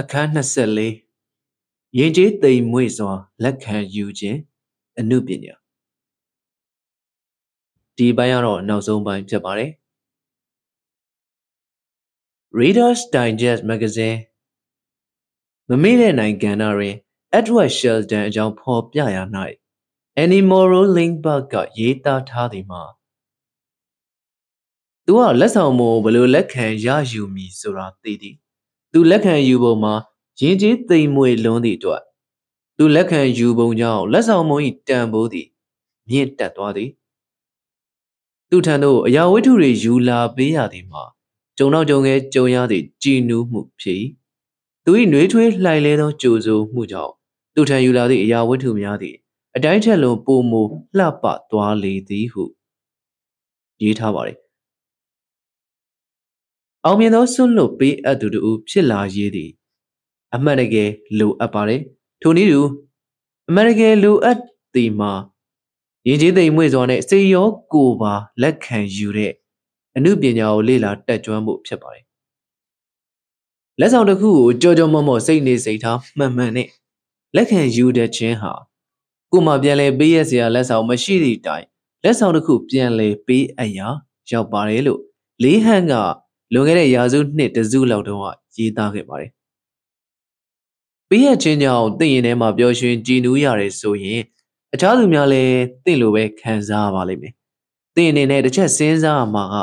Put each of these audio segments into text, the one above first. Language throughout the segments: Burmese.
အခန်း24ရင်ကျေးသိမ်မွေ့စွာလက်ခံယူခြင်းအနုပညာဒီပိုင်းကတော့နောက်ဆုံးပိုင်းဖြစ်ပါတယ် Reader's Digest Magazine မမေ့တဲ့နိုင်ငံတွင် Edward Sheldon အကြောင်းဖော်ပြရာ၌ Annie Morrow Lindbergh ကရေးသားထားသည်မှာသူကလက်ဆောင်မို့ဘယ်လိုလက်ခံရယူမည်ဆိုတာသိသည် သူလက်ခံယူပုံမှာရင်းကြီးသိမ်မွေလွန်းသည့်အတွက်သူလက်ခံယူပုံကြောင့်လက်ဆောင်မုံ၏တန်ဖိုးသည်မြင့်တက်သွားသည်သူထံသို့အရာဝတ္ထုတွေယူလာပေးရသည်မှာကြုံတော့ကြုံငယ်ကြုံရသည့်ကြည်နူးမှုဖြစ်သူ၏နှွေးထွေးလှိုင်လဲသောကြိုဆိုမှုကြောင့်သူထံယူလာသည့်အရာဝတ္ထုများသည်အတိုင်းထက်လွန်ပိုမိုလှပသွားလေသည်ဟုရေးထားပါတယ် အောင်မြင်သောဆွလွတ်ပေးအပ်သူတို့ဖြစ်လာရေးသည်အမှန်တကယ်လိုအပ်ပါတယ်ထိုနည်းတူအမေရိကန်လိုအပ်သည်မှာရင်းချင်းသိမ်မွေ့စွာနဲ့စေရောကိုပါလက်ခံယူတဲ့အမှုပညာကိုလေ့လာတက်ကြွမှုဖြစ်ပါတယ်လက်ဆောင်တစ်ခုကိုကြောကြောမော့မော့စိတ်နေစိတ်ထားမှန်မှန်နဲ့လက်ခံယူတဲ့ခြင်းဟာကိုမှပြန်လဲပေးရစရာလက်ဆောင်မရှိသည့်တိုင်လက်ဆောင်တစ်ခုပြန်လဲပေးအပ်ရာရောက်ပါတယ်လို့လေးဟန်က လွန်ခဲ့တဲ့ရာစုနှစ်တစုလောက်တုန်းကရေးသားခဲ့ပါတယ်။ပေးရခြင်းကြောင့်တင့်ရင်ထဲမှာပျော်ရွှင်ကြည်နူးရတယ်ဆိုရင်အခြားသူများလည်းတင့်လိုပဲခံစားပါလိမ့်မယ်။တင့်အနေနဲ့တစ်ချက်စဉ်းစားမှာက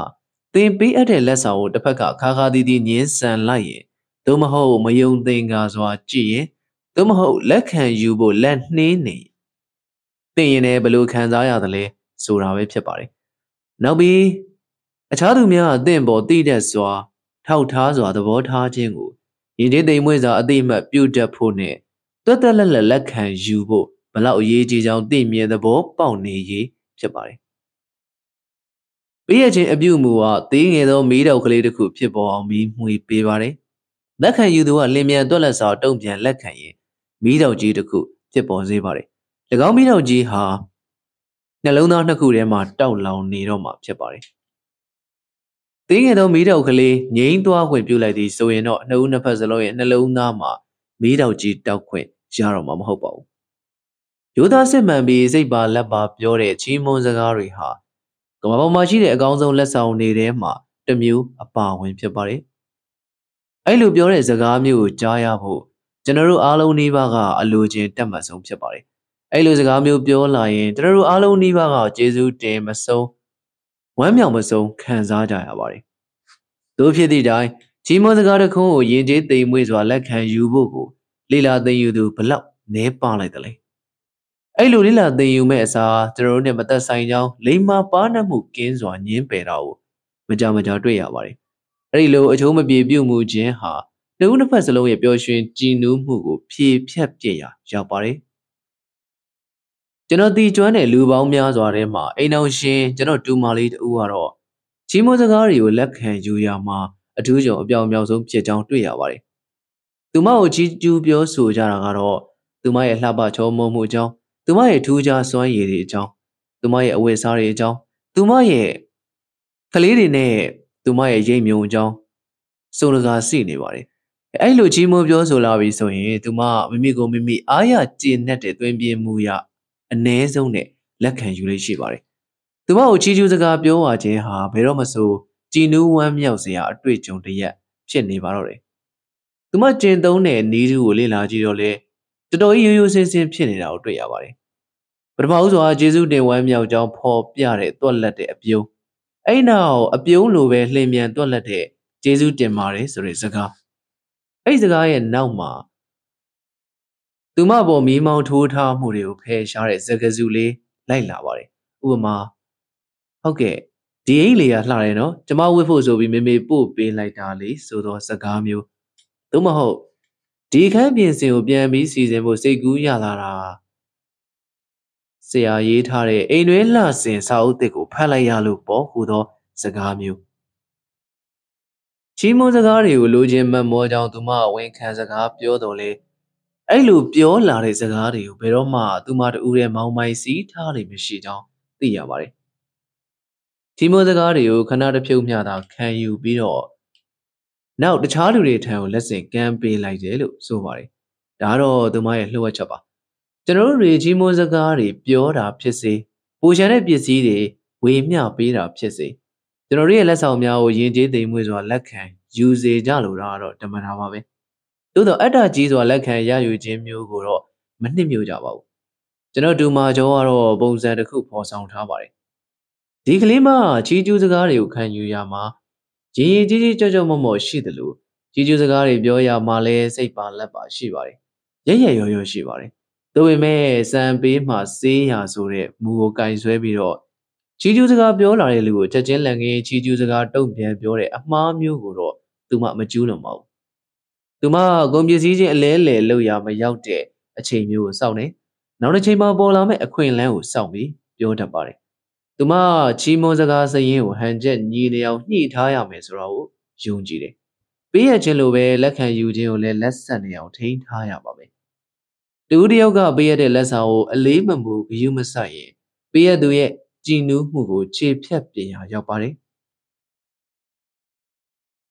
သင်ပေးအပ်တဲ့လက်ဆောင်ကိုတစ်ဖက်ကခါခါတီးတီးညှင်းဆန်လိုက်ရင်သို့မဟုတ်မယုံသင်္ကာစွာကြည့်ရင်သို့မဟုတ်လက်ခံယူဖို့လက်နှင်းနေတင့်ရင်လည်းဘလို့ခံစားရသလဲဆိုတာပဲဖြစ်ပါတယ်။နောက်ပြီး အခြားသူများအသင့်ပေါ်တည်တဲ့စွာ ထောက်ထားစွာသဘောထားခြင်းကိုယဉ်ကျေးသိမ်မွေ့စွာအသိမှတ်ပြုတတ်ဖို့နဲ့တွတ်တက်လက်လက်လက်ခံယူဖို့ဘလောက်အရေးကြီးကြောင်းသိမြင်သဘောပေါက်နေရေးဖြစ်ပါတယ်။ပေးရခြင်းအပြုမူကသေးငယ်သောမီးတောက်ကလေးတစ်ခုဖြစ်ပေါ်အောင်ပြီးမှွေပေးပါတယ်။လက်ခံယူသူကလင်မြန်တွက်လက်စွာတုံ့ပြန်လက်ခံရင်မီးတောက်ကြီးတစ်ခုဖြစ်ပေါ်စေပါတယ်။၎င်းမီးတောက်ကြီးဟာနှလုံးသားနှစ်ခုထဲမှာတောက်လောင်နေတော့မှာဖြစ်ပါတယ်။ သေးငယ်သောမီးတောက်ကလေးငိမ့်သွားခွင့်ပြုလိုက်သည်ဆိုရင်တော့နှစ်ဦးနှစ်ဖက်စလုံးရဲ့နှလုံးသားမှာမီးတောက်ကြီးတောက်ခွင့်ရတော့မှာမဟုတ်ပါဘူး။ရိုးသားစစ်မှန်ပြီးစိတ်ပါလက်ပါပြောတဲ့ချီးမွမ်းစကားတွေဟာကမ္ဘာပေါ်မှာရှိတဲ့အကောင်းဆုံးလက်ဆောင်တွေထဲမှာတစ်မျိုးအပါဝင်ဖြစ်ပါတယ်။အဲ့လိုပြောတဲ့စကားမျိုးကိုကြားရဖို့ကျွန်တော်တို့အားလုံးနှီးပါးကအလိုချင်တက်မှတ်ဆုံးဖြစ်ပါတယ်။အဲ့လိုစကားမျိုးပြောလာရင်ကျွန်တော်တို့အားလုံးနှီးပါးကကျေးဇူးတင်မဆုံး ဝမ်းမြောက်မဆုံးခံစားကြရပါတယ်။သို့ဖြစ်သည့်တိုင်ကြီးမွန်စကားတစ်ခုကိုယဉ်ကျေးသိမ်မွေ့စွာလက်ခံယူဖို့ကိုလိလာသိမ်ယူသူဘလောက်နဲပါလိုက်တယ်လေ။အဲ့လိုလိလာသိမ်ယူမဲ့အစားကျွန်တော်တို့နဲ့မသက်ဆိုင်ကြောင်းလိမ္မာပါနှံ့မှုကင်းစွာညင်းပယ်တာကိုမကြမကြတွေ့ရပါတယ်။အဲ့ဒီလိုအချိုးမပြေပြုတ်မှုခြင်းဟာနှစ်ဦးနှစ်ဖက်စလုံးရဲ့ပျော်ရွှင်ကြည်နူးမှုကိုဖြည့်ဖြတ်ပြရာရောက်ပါတယ်။ ကျွန်တော်တီကျွမ်းတဲ့လူပေါင်းများစွာထဲမှာအိမ်အောင်ရှင်ကျွန်တော်တူမလေးတူကတော့ချီးမွမ်းစကားတွေကိုလက်ခံယူရမှာအထူးကြောင့်အပြောင်အမြောက်ဆုံးဖြစ်ကြောင်းတွေ့ရပါတယ်။သူမကိုချီးကျူးပြောဆိုကြတာကတော့သူမရဲ့လှပချောမုံမှုအကြောင်းသူမရဲ့ထူးခြားစွမ်းရည်တွေအကြောင်းသူမရဲ့အဝတ်စားတွေအကြောင်းသူမရဲ့ကလေးတွေနဲ့သူမရဲ့ရိပ်မြုံအကြောင်းစုံလကားစီနေပါတယ်။အဲ့လိုချီးမွမ်းပြောဆိုလာပြီဆိုရင်သူမမိမိကိုမိမိအားရကျေနပ်တဲ့တွင်ပြင်းမှုရ အ ਨੇ ဆုံးနဲ့လက်ခံယူလေးရှိပါတယ်။သူမကိုချီးကျူးစကားပြောဝခြင်းဟာဘယ်တော့မှဆိုကြည်နူးဝမ်းမြောက်စရာအတွေ့အကြုံတစ်ရက်ဖြစ်နေပါတော့တယ်။သူမကျင်သုံးတဲ့နီးသူကိုလေ့လာကြည့်တော့လေတော်တော်ကြီးရိုးရိုးစင်းစင်းဖြစ်နေတာကိုတွေ့ရပါတယ်။ပထမဦးစွာဂျေစုတင်ဝမ်းမြောက်ကြောင်းဖော်ပြတဲ့တွက်လက်တဲ့အပြုံးအဲ့နောက်အပြုံးလိုပဲလှင်မြန်တွက်လက်တဲ့ဂျေစုတင်ပါတယ်ဆိုတဲ့စကားအဲ့စကားရဲ့နောက်မှာ သူမပေါ်မီးမောင်းထိုးထားမှုတွေကိုဖယ်ရှားတဲ့စကားစုလေးလိုက်လာပါတယ်ဥပမာဟုတ်ကဲ့ဒီအိတ်လေးကလှတယ်နော်ကျမဝတ်ဖို့ဆိုပြီးမေမေပို့ပေးလိုက်တာလေဆိုတော့စကားမျိုးသို့မဟုတ်ဒီခန်းပြင်စင်ကိုပြန်ပြီးစီစဉ်ဖို့စိတ်ကူးရလာတာဆရာရေးထားတဲ့အိမ်တွဲလှစင်စာအုပ်တစ်ကိုဖတ်လိုက်ရလို့ပေါ့ဟူသောစကားမျိုးချီးမွမ်းစကားတွေကိုလိုချင်မှတ်မောကြောင်းသူမဝန်ခံစကားပြောတော်လဲ အဲ့လိုပြောလာတဲ့စကားတွေကိုဘယ်တော့မှသူမတူတဲ့မောင်မိုင်စီးထားလိမ့်မရှိကြောင်းသိရပါတယ်။ဒီမိုးစကားတွေကိုခဏတစ်ဖြုတ်မျှသာခံယူပြီးတော့နောက်တခြားလူတွေထံကိုလက်ဆင့်ကမ်းပေးလိုက်တယ်လို့ဆိုပါတယ်ဒါတော့သူမရဲ့လှုပ်ဝက်ချက်ပါကျွန်တော်တို့တွေကြီးမွန်းစကားတွေပြောတာဖြစ်စေပူရှန်တဲ့ပစ္စည်းတွေဝေမျှပေးတာဖြစ်စေကျွန်တော်တို့ရဲ့လက်ဆောင်များကိုယဉ်ကျေးသိမ်မွေ့စွာလက်ခံယူစေကြလို့တော့ဓမ္မတာပါပဲ သို့တော့အတ္တကြီးစွာလက်ခံရယူခြင်းမျိုးကိုတော့မနှစ်မြို့ကြပါဘူးကျွန်တော်ဒူမာကျော်ကတော့ပုံစံတစ်ခုဖော်ဆောင်ထားပါတယ်ဒီကလေးမချီးကျူးစကားတွေကိုခံယူရမှာရည်ရည်ကြီးကြီးကြောက်ကြောက်မော့မော့ရှိတယ်လို့ချီးကျူးစကားတွေပြောရမှာလဲစိတ်ပါလက်ပါရှိပါတယ်ရရရော်ရော်ရှိပါတယ်ဒါပေမဲ့စံပေးမှစေးရဆိုတဲ့မူကိုကင်ဆွဲပြီးတော့ချီးကျူးစကားပြောလာတဲ့လူကိုချက်ချင်းလက်ငင်းချီးကျူးစကားတုံ့ပြန်ပြောတဲ့အမှားမျိုးကိုတော့သူမှမကျူးလွန်ပါဘူး သူမကုန်ပစ္စည်းချင်းအလဲလဲလောက်ရမရောက်တဲ့အချိန်မျိုးကိုစောင့်နေနောက်တစ်ချိန်မှာပေါ်လာမဲ့အခွင့်အလမ်းကိုစောင့်ပြီးပြောတတ်ပါတယ်သူမချီးမွမ်းစကားစရင်ကိုဟန်ချက်ညီနေအောင်ညှိထားရမယ်ဆိုတော့ယုံကြည်တယ်ပေးရခြင်းလိုပဲလက်ခံယူခြင်းကိုလည်းလက်ဆက်နေအောင်ထိန်းထားရပါမယ်တူတယောက်ကပေးရတဲ့လက်ဆောင်ကိုအလေးမမူဂယုမဆိုင်ရင်ပေးရသူရဲ့ကြည်နူးမှုကိုခြေဖြတ်ပြင်ရာရောက်ပါတယ်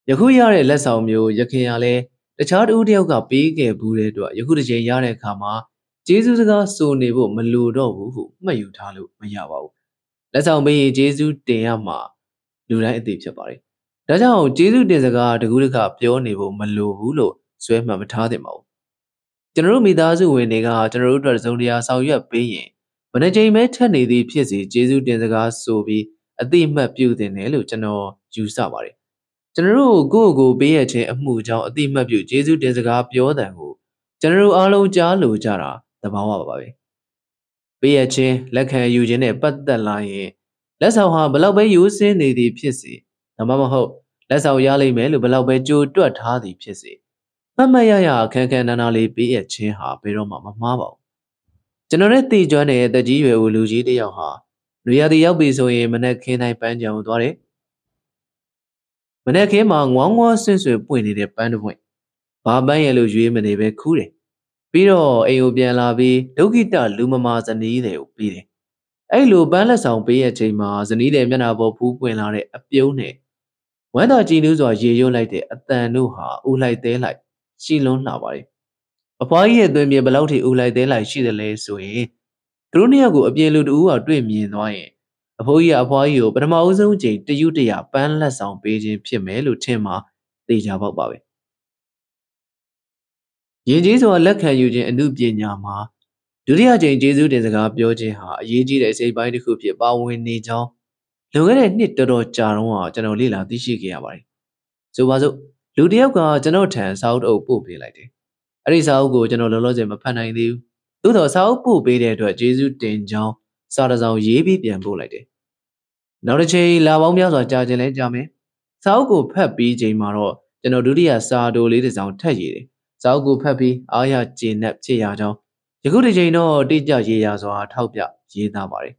ယခုရတဲ့လက်ဆောင်မျိုးရခင်ရလဲ တခြားတူတယောက်ကပေးခဲ့ဘူးတဲ့အတွက်ယခုတစ်ချိန်ရတဲ့အခါမှာကျေးဇူးစကားဆိုနေဖို့မလိုတော့ဘူးဟုမှတ်ယူထားလို့မရပါဘူးလက်ဆောင်ပေးရင်ကျေးဇူးတင်ရမှာလူတိုင်းအသိဖြစ်ပါတယ်ဒါကြောင့်ကျေးဇူးတင်စကားတကူးတခပြောနေဖို့မလိုဘူးလို့ဆွဲမှတ်မထားသင့်ပါဘူးကျွန်တော်တို့မိသားစုဝင်တွေကကျွန်တော်တို့အတွက်စုံတရားဆောင်ရွက်ပေးရင်မနေ့ချိန်ပဲထက်နေသည်ဖြစ်စီကျေးဇူးတင်စကားဆိုပြီးအတိအမှတ်ပြုတင်တယ်လို့ကျွန်တော်ယူဆပါတယ် ကျွန်တော်တို့ကိုယ့်ကိုယ်ပေးရခြင်းအမှုကြောင့်အတိအမှတ်ပြုကျေးဇူးတင်စကားပြောတဲ့ကိုကျွန်တော်တို့အားလုံးကြားလို့ကြတာသဘာဝပါပဲပေးရခြင်းလက်ခံယူခြင်းနဲ့ပတ်သက်လာရင်လက်ဆောင်ဟာဘလောက်ပဲရိုးစင်းနေသည်ဖြစ်စေဒါမှမဟုတ်လက်ဆောင်ရလိမ့်မယ်လို့ဘလောက်ပဲကြိုတွက်ထားသည်ဖြစ်စေမှတ်မှတ်ရရခန်းခန်းနာနာလေးပေးရခြင်းဟာဘယ်တော့မှမမှားပါဘူးကျွန်တော်ရဲ့တည်ကျွမ်းတဲ့တကြီးရွယ်ဦးလူကြီးတယောက်ဟာလူရသည်ရောက်ပြီဆိုရင်မနက်ခင်းတိုင်းပန်းကြောင်သွားတယ် မနက်ခင်းမှာငွားငွားဆင်းဆွေပွင့်နေတဲ့ပန်းတစ်ပွင့်ဘာပန်းရဲ့လို့ရွေးမနေပဲခူးတယ်ပြီးတော့အိမ်ကိုပြန်လာပြီးဒုက္ခိတလူမမာဇနီးတွေကိုပြီးတယ်အဲ့လိုပန်းလက်ဆောင်ပေးရချိန်မှာဇနီးတဲ့မျက်နှာပေါ်ဖူးပွင့်လာတဲ့အပြုံးနဲ့ဝမ်းသာကြည်နူးစွာရေရွတ်လိုက်တဲ့အတန်တို့ဟာဦးလိုက်သေးလိုက်ရှီလွန်းလှပါတယ်အဖွားကြီးရဲ့သွင်းမြေဘလောက်ထိဦးလိုက်သေးလိုက်ရှိတယ်လဲဆိုရင်သူတို့နှစ်ယောက်ကိုအပြင်လူတူကတွေ့မြင်သွားရင် အဖိုးကြီးကအဖွားကြီးကိုပထမဦးဆုံးချိန်တยุတရပန်းလက်ဆောင်ပေးခြင်းဖြစ်မယ်လို့ထင်မှာသိကြပေါက်ပါပဲရင်ကြီးစွာလက်ခံယူခြင်းအမှုပညာမှာဒုတိယကြိမ်ကျေးဇူးတင်စကားပြောခြင်းဟာအရေးကြီးတဲ့အစိပ်ပိုင်းတစ်ခုဖြစ်ပါဝင်နေကြောင်းလွန်ခဲ့တဲ့နှစ်တော်တော်ကြာတော့ကျွန်တော်လေ့လာသိရှိခဲ့ရပါတယ်။ဆိုပါစို့လူတစ်ယောက်ကကျွန်တော်ထံစာအုပ်အုပ်ပို့ပေးလိုက်တယ်။အဲ့ဒီစာအုပ်ကိုကျွန်တော်လောလောဆယ်မဖတ်နိုင်သေးဘူး။သို့တော့စာအုပ်ပို့ပေးတဲ့အတွက်ကျေးဇူးတင်ကြောင်း စာတစ်စောင်ရေးပြီးပြန်ပို့လိုက်တယ်။နောက်တစ်ချိန်လာပေါင်းများစွာကြာခြင်းလဲကြာမယ်။စာအုပ်ကိုဖတ်ပြီးချိန်မှာတော့ကျွန်တော်ဒုတိယစာတိုလေးတစ်စောင်ထပ်ရေးတယ်။စာအုပ်ကိုဖတ်ပြီးအားရကျေနပ်ဖြစ်ရကြောင်းယခုတစ်ချိန်တော့တိကျရေးရစွာထောက်ပြရေးသားပါတယ်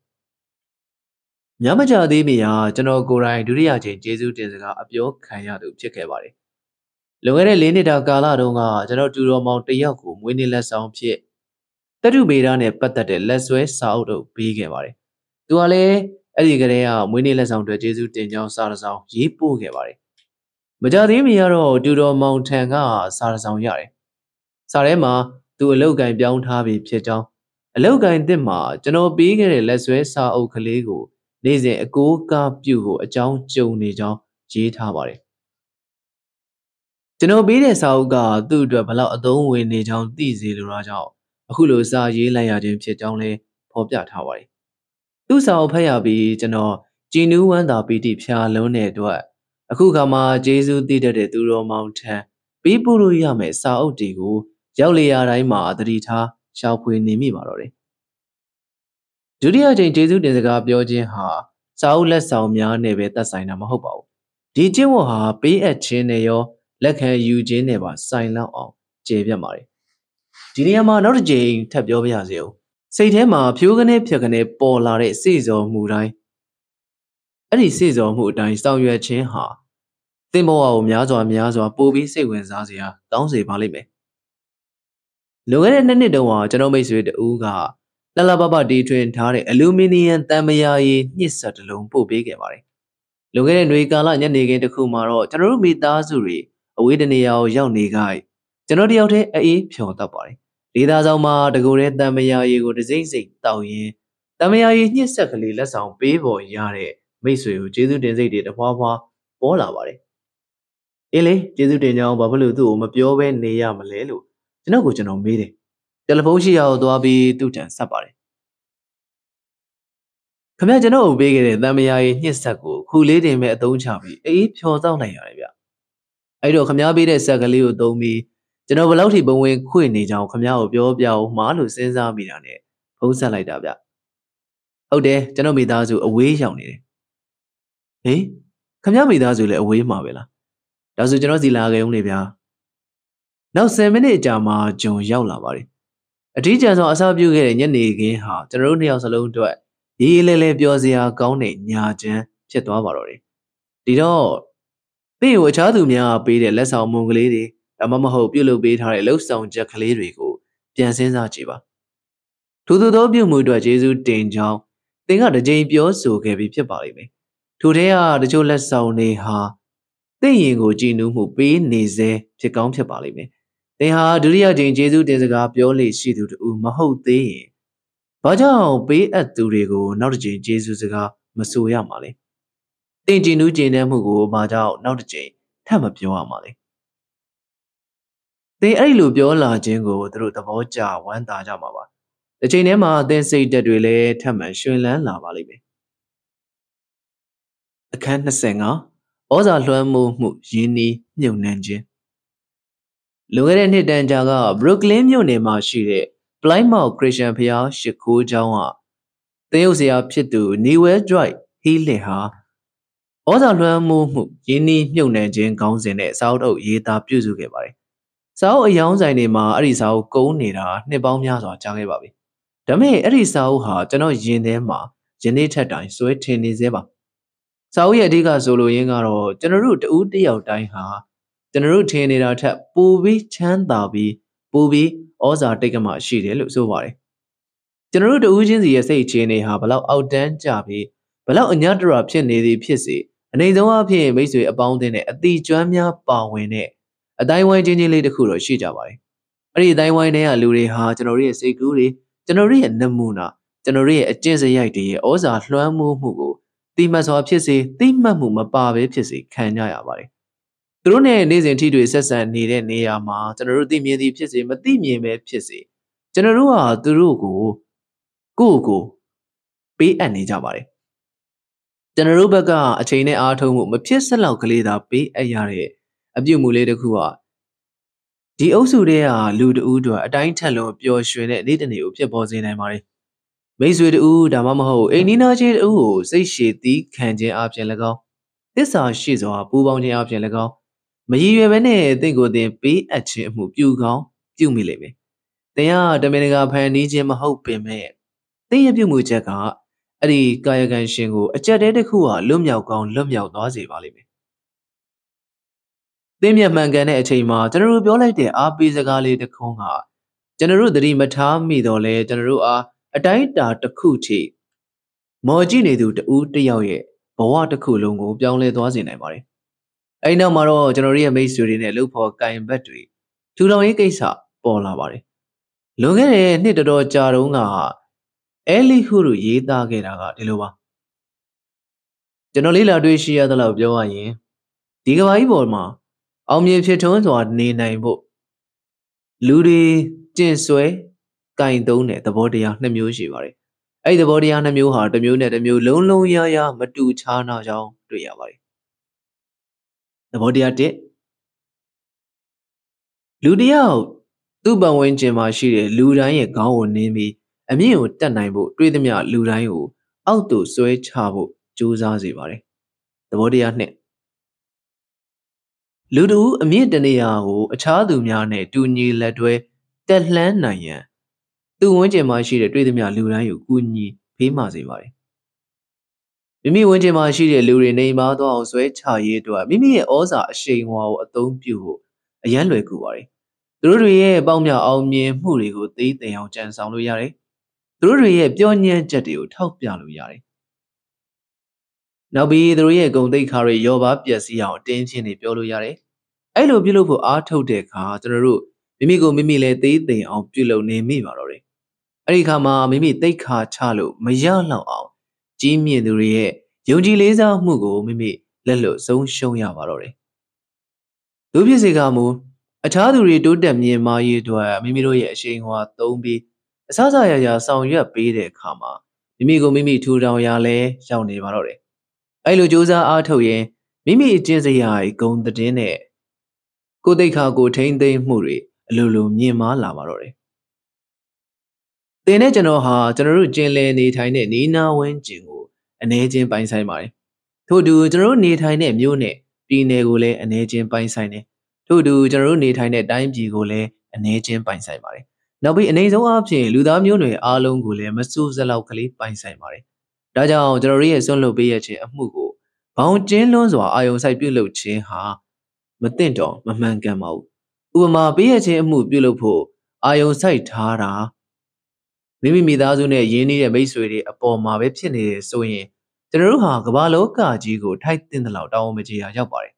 ။ညမကြသေးမီဟာကျွန်တော်ကိုယ်တိုင်ဒုတိယချိန်ကျေးဇူးတင်စကားအပြောခံရသူဖြစ်ခဲ့ပါတယ်။လွန်ခဲ့တဲ့၄နှစ်တာကာလတုန်းကကျွန်တော်တူတော်မောင်တယောက်ကိုမွေးနေ့လက်ဆောင်ဖြစ် တတုဗေဒနဲ့ပတ်သက်တဲ့လက်ဆွဲစာအုပ်တို့ပေးခဲ့ပါတယ်။သူကလည်းအဲ့ဒီကလေးကမွေးနေ့လက်ဆောင်တွေကျေးဇူးတင်ကြောင်းစာတစ်စောင်ရေးပို့ခဲ့ပါတယ်။မကြသေးမီကတော့တူတော်မောင်ထံကစာတစ်စောင်ရတယ်။စာထဲမှာသူအလုတ်ကင်ပြောင်းထားပြီဖြစ်ကြောင်းအလုတ်ကင်တစ်မှာကျွန်တော်ပေးခဲ့တဲ့လက်ဆွဲစာအုပ်ကလေးကိုနေ့စဉ်အကိုးကားပြုကိုအကြောင်းကြုံနေကြောင်းရေးထားပါတယ်ကျွန်တော်ပေးတဲ့စာအုပ်ကသူ့အတွက်ဘလောက်အသုံးဝင်နေကြောင်းသိစေလိုတာကြောင့် အခုလိုစာရေးလိုက်ရခြင်းဖြစ်ကြောင်းလည်းဖော်ပြထားပါတယ်သူ့စာအုပ်ဖတ်ရပြီးကျွန်တော်ကြည်နူးဝမ်းသာပီတိဖြာလုံးတဲ့အတွက်အခုခါမှာဂျေဇုတည်တတ်တဲ့သူတော်မောင်ထံပြီးပို့လို့ရမယ်စာအုပ်တွေကိုရောက်လေရာတိုင်းမှာတတိထားရှောက်ဖွေနေမိပါတော့တယ်ဒုတိယချိန်ကျေးဇူးတင်စကားပြောခြင်းဟာစာအုပ်လက်ဆောင်များနဲ့ပဲသက်ဆိုင်တာမဟုတ်ပါဘူးဒီကျင့်ဝတ်ဟာပေးအပ်ခြင်းနဲ့ရောလက်ခံယူခြင်းနဲ့ပါဆိုင်လောက်အောင်ကျေပြတ်ပါတယ် ဒီနေရာမှာနောက်တစ်ကြိမ်ထပ်ပြောပြရစေဦးစိတ်ထဲမှာဖြိုးကနေဖြတ်ကနေပေါ်လာတဲ့စိတ်စော်မှုတိုင်းအဲ့ဒီစိတ်စော်မှုအတိုင်းဆောင်ရွက်ခြင်းဟာသင်ဘဝကိုများစွာများစွာပိုပြီးစိတ်ဝင်စားစရာတောင်းစေပါလိမ့်မယ်လွန်ခဲ့တဲ့နှစ်နှစ်တုန်းကကျွန်တော်မိတ်ဆွေတဦးကလှလှပပတီထွင်ထားတဲ့အလူမီနီယံတံမယာရည်ညှစ်ဆက်တစ်လုံးပို့ပေးခဲ့ပါတယ်။လွန်ခဲ့တဲ့ຫນွေကာလညနေခင်းတစ်ခုမှာတော့ကျွန်တော်တို့မိသားစုတွေအဝေးတနေရာကိုရောက်နေကြ၏ကျွန်တော်တယောက်တည်းအေးဖြော်တတ်ပါတယ် ဒေသဆောင်မှာတကူတဲ့တံမယာရီကိုတစိမ့်စိမ့်တောက်ရင်းတံမယာရီညှစ်ဆက်ကလေးလက်ဆောင်ပေးပေါ်ရတဲ့မိတ်ဆွေကိုကျေးဇူးတင်စိတ်တွေတဖွာဖွာပေါ်လာပါတယ်အေးလေကျေးဇူးတင်ကြောင်းဘာဖြစ်လို့သူ့ကိုမပြောဘဲနေရမလဲလို့ကျွန်တော်ကိုကျွန်တော်မေးတယ်တယ်လီဖုန်းရှိရာကိုသွားပြီးသူ့တန်ဆက်ပါတယ်ခမရကျွန်တော်ကိုပေးခဲ့တဲ့တံမယာရီညှစ်ဆက်ကိုခူလေးတင်မဲ့အသုံးချပြီးအေးဖြော်တောက်နိုင်ရတယ်ဗျအဲ့တော့ခမရပေးတဲ့ဆက်ကလေးကိုသုံးပြီး ကျွန်တော်ဘယ်လောက်ထိဘဝင်ခွေနေကြအောင်ခမရကိုပြောပြအောင်မှာလို့စဉ်းစားမိတာနဲ့ဖုံးဆက်လိုက်တာဗျဟုတ်တယ်ကျွန်တော်မိသားစုအဝေးရောက်နေတယ်ဟေးခမရမိသားစုလည်းအဝေးမှာပဲလားဒါဆိုကျွန်တော်စီလာခဲ့ဦးနေဗျာနောက်10မိနစ်အကြာမှာဂျွန်ရောက်လာပါတယ်အထီးကျန်ဆုံးအစားပြုခဲ့တဲ့ညနေခင်းဟာကျွန်တော်တို့နှစ်ယောက်စလုံးအတွက်ရေးရေးလဲလဲပြောစရာကောင်းတဲ့ညာချမ်းဖြစ်သွားပါတော့တယ်ဒီတော့သင်ကိုအခြားသူများပေးတဲ့လက်ဆောင်မုံကလေးတွေ ဒါမှမဟုတ်ပြုတ်လုပ်ပေးထားတဲ့လှုပ်ဆောင်ချက်ကလေးတွေကိုပြန်စဉ်းစားကြည့်ပါထို့သူသောပြုမှုအတွက်ယေရှုတင်ကြောင်းသင်ကတစ်ကြိမ်ပြောဆိုခဲ့ပြီးဖြစ်ပါလိမ့်မယ်ထိုထဲကတချို့လက်ဆောင်တွေဟာသင်ရင်ကိုကြည်နူးမှုပေးနေစေဖြစ်ကောင်းဖြစ်ပါလိမ့်မယ်သင်ဟာဒုတိယကြိမ်ယေရှုတင်စကားပြောလေရှိသူတူမဟုတ်သေးရင်ဘာကြောင့်ပေးအပ်သူတွေကိုနောက်တစ်ကြိမ်ယေရှုစကားမဆိုရမှာလဲသင်ကြည်နူးကြည်နမ်းမှုကိုဘာကြောင့်နောက်တစ်ကြိမ်ထပ်မပြောရမှာလဲ သင်အဲ့လိုပြောလာခြင်းကိုသူတို့သဘောကျဝမ်းသာကြမှာပါ။တစ်ချိန်တည်းမှာသင်စိတ်ဓာတ်တွေလည်းထပ်မံရှင်လန်းလာပါလိမ့်မယ်။အခန်း25ဩဇာလွှမ်းမိုးမှုရင်းနှီးမြုပ်နှံခြင်းလွန်ခဲ့တဲ့နှစ်တန်ကြာကဘရုကလင်းမြို့နယ်မှာရှိတဲ့ Plymouth Christian ဘုရားရှိခိုးကျောင်းကသင်းရုပ်ဆရာဖြစ်သူ Newell Dwight Healy ဟာဩဇာလွှမ်းမိုးမှုရင်းနှီးမြုပ်နှံခြင်းခေါင်းစဉ်နဲ့စာအုပ်အုပ်ရေးသားပြုစုခဲ့ပါတယ် စာအုပ်အယောင်းဆိုင်တွေမှာအဲ့ဒီစာအုပ်ကုန်းနေတာနှစ်ပေါင်းများစွာကြာခဲ့ပါပြီ။ဒါပေမဲ့အဲ့ဒီစာအုပ်ဟာကျွန်တော်ရင်ထဲမှာယနေ့ထက်တိုင်စွဲထင်နေသေးပါ။စာအုပ်ရဲ့အဓိကဆိုလိုရင်းကတော့ကျွန်တော်တို့တဦးတယောက်တိုင်းဟာကျွန်တော်တို့ထင်နေတာထက်ပိုပြီးချမ်းသာပြီးပိုပြီးဩဇာတိတ်ကမှရှိတယ်လို့ဆိုပါတယ်။ကျွန်တော်တို့တဦးချင်းစီရဲ့စိတ်အခြေအနေဟာဘလောက်အောက်တန်းကြပြီးဘလောက်အညတရဖြစ်နေသည်ဖြစ်စေအနေဆုံးအဖြစ်မိတ်ဆွေအပေါင်းအသင်းနဲ့အတိကျွမ်းများပါဝင်တဲ့ အတိုင်းဝိုင်းချင်းချင်းလေးတစ်ခုတော့ရှိကြပါတယ်။အဲ့ဒီအတိုင်းဝိုင်းတွေကလူတွေဟာကျွန်တော်တို့ရဲ့စိတ်ကူးတွေကျွန်တော်တို့ရဲ့နမူနာကျွန်တော်တို့ရဲ့အကျင့်စရိုက်တွေရဲ့ဩဇာလွှမ်းမိုးမှုကိုတိမှတ်စွာဖြစ်စေတိမှတ်မှုမပါဘဲဖြစ်စေခံကြရပါတယ်။သူတို့နဲ့နေ့စဉ်ထိတွေ့ဆက်ဆံနေတဲ့နေရာမှာကျွန်တော်တို့သိမြင်သည်ဖြစ်စေမသိမြင်ပဲဖြစ်စေကျွန်တော်တို့ဟာသူတို့ကိုကိုယ့်ကိုပေးအပ်နေကြပါတယ်။ကျွန်တော်တို့ဘက်ကအချိန်နဲ့အားထုတ်မှုမဖြစ်စလောက်ကလေးသာပေးအပ်ရတဲ့ အပြုတ်မှုလေးတစ်ခုဟာဒီအုပ်စုတွေကလူတဦးတို့အတိုင်းထက်လုံးပျော်ရွှင်တဲ့နေ့တစ်နေ့ကိုဖြစ်ပေါ်စေနိုင်ပါတယ်။မိတ်ဆွေတဦးဒါမှမဟုတ်အိမ်နီးနားချင်းတဦးကိုစိတ်ရှည်သီးခံခြင်းအပြင်၎င်းသစ္စာရှိစွာပူပေါင်းခြင်းအပြင်၎င်းမရည်ရွယ်ဘဲနဲ့တင့်ကိုယ်တင်ပေးအပ်ခြင်းအမှုပြုကောင်းပြုမိလိမ့်မယ်။တင်ဟာတမင်တကာဖန်တီးခြင်းမဟုတ်ပင်မဲ့တင်းရပြုမှုချက်ကအဲ့ဒီကာယကံရှင်ကိုအကြက်တဲတစ်ခုဟာလွတ်မြောက်ကောင်းလွတ်မြောက်သွားစေပါလိမ့်မယ် သင်မြတ်မှန်ကန်တဲ့အချိန်မှာကျွန်တော်တို့ပြောလိုက်တဲ့အားပေးစကားလေးတစ်ခုကကျွန်တော်တို့သတိမထားမိတော့လဲကျွန်တော်တို့အားအတိုင်းတာတစ်ခုထိမော်ကြည့်နေသူတဦးတယောက်ရဲ့ဘဝတစ်ခုလုံးကိုပြောင်းလဲသွားစေနိုင်ပါတယ်။အဲဒီနောက်မှာတော့ကျွန်တော်တို့ရဲ့မိတ်ဆွေတွေနဲ့လှုပ်ဖော်ကင်ဘက်တွေထူထောင်ရေးကိစ္စပေါ်လာပါတယ်။လွန်ခဲ့တဲ့နှစ်တော်တော်ကြာတုန်းကအဲလီဟူရူရေးသားခဲ့တာကဒီလိုပါ။ကျွန်တော်လေးလာတွေ့ရှိရသလောက်ပြောရရင်ဒီကဘာကြီးပေါ်မှာ အောင်မြင်ဖြစ်ထွန်းစွာနေနိုင်ဖို့လူတွေကျင့်ဆွဲကင်သုံးတဲ့သဘောတရားနှစ်မျိုးရှိပါတယ်။အဲ့ဒီသဘောတရားနှစ်မျိုးဟာတစ်မျိုးနဲ့တစ်မျိုးလုံးလုံးရရမတူခြားနာကြောင်းတွေ့ရပါတယ်။သဘောတရားတစ်လူတယောက်သူ့ပတ်ဝန်းကျင်မှာရှိတဲ့လူတိုင်းရဲ့ခေါင်းကိုနင်းပြီးအမြင့်ကိုတက်နိုင်ဖို့တွေးသမျှလူတိုင်းကိုအောက်သို့ဆွဲချဖို့ကြိုးစားစေပါတယ်။သဘောတရားနှစ် လူတူအမြင့်တနေရာကိုအခြားသူများနဲ့တူညီလက်တွဲတက်လှမ်းနိုင်ရန်သူ့ဝန်းကျင်မှာရှိတဲ့တွေ့သမျှလူတိုင်းကိုကူညီဖေးမစေပါတယ်။မိမိဝန်းကျင်မှာရှိတဲ့လူတွေနေမှာတော့အောင်ဆွဲချရေးအတွက်မိမိရဲ့ဩဇာအရှိန်အဝါကိုအသုံးပြုဖို့အရန်လွယ်ကူပါတယ်။သူတို့တွေရဲ့ပေါင်းမြောက်အောင်မြင်မှုတွေကိုသိသိအောင်ကြံဆောင်လို့ရတယ်။သူတို့တွေရဲ့ပြောညံ့ချက်တွေကိုထောက်ပြလို့ရတယ်။ နောက်ပြီးသူတို့ရဲ့ဂုံတိတ်ခါတွေရောပါပျက်စီးအောင်အတင်းချင်းတွေပြောလို့ရတယ်အဲ့လိုပြုလုပ်ဖို့အားထုတ်တဲ့အခါကျွန်တော်တို့မိမိကိုမိမိလည်းသေးသိမ်အောင်ပြုလုပ်နေမိပါတော့တယ်အဲ့ဒီခါမှာမိမိတိတ်ခါချလို့မရလောက်အောင်ကြီးမြင့်သူတွေရဲ့ယုံကြည်လေးစားမှုကိုမိမိလက်လွတ်ဆုံးရှုံးရပါတော့တယ်လူဖြစ်စေကမူအခြားသူတွေတိုးတက်မြင်မာရေးအတွက်မိမိတို့ရဲ့အရှိန်အဝါသုံးပြီးအစစရရဆောင်ရွက်ပေးတဲ့အခါမှာမိမိကိုမိမိထူထောင်ရလဲရောက်နေပါတော့တယ် အဲ့လိုစ조사အားထုတ်ရင်မိမိအကျင့်စရာဂုံတဲ့နဲ့ကိုယ်တိတ်ခါကိုထိမ့်သိမ့်မှုတွေအလိုလိုမြင်မာလာပါတော့တယ်။တင်နဲ့ကျွန်တော်ဟာကျွန်တော်တို့ကျင်လည်နေထိုင်တဲ့နေနာဝင်းကျင်ကိုအနေချင်းပိုင်ဆိုင်ပါတယ်။ထို့တူကျွန်တော်တို့နေထိုင်တဲ့မြို့နဲ့ပြည်နယ်ကိုလည်းအနေချင်းပိုင်ဆိုင်တယ်။ထို့တူကျွန်တော်တို့နေထိုင်တဲ့တိုင်းပြည်ကိုလည်းအနေချင်းပိုင်ဆိုင်ပါတယ်။နောက်ပြီးအနေဆုံးအဖြစ်လူသားမျိုးနွယ်အားလုံးကိုလည်းမစိုးစလောက်ကလေးပိုင်ဆိုင်ပါတယ်။ ဒါကြောင့်ကျွန်တော်တို့ရဲ့ဆွန့်လွတ်ပေးရခြင်းအမှုကိုဘောင်ကျင်းလွန်းစွာအာယုံဆိုင်ပြုလုပ်ခြင်းဟာမသင့်တော်မမှန်ကန်ပါဘူးဥပမာပေးရခြင်းအမှုပြုလုပ်ဖို့အာယုံဆိုင်ထားတာမိမိမိသားစုနဲ့ရင်းနှီးတဲ့မိတ်ဆွေတွေအပေါ်မှာပဲဖြစ်နေတယ်ဆိုရင်ကျွန်တော်တို့ဟာကမ္ဘာလောကကြီးကိုထိုက်တင်တဲ့လောက်တောင်းမကြီးရာရောက်ပါတယ်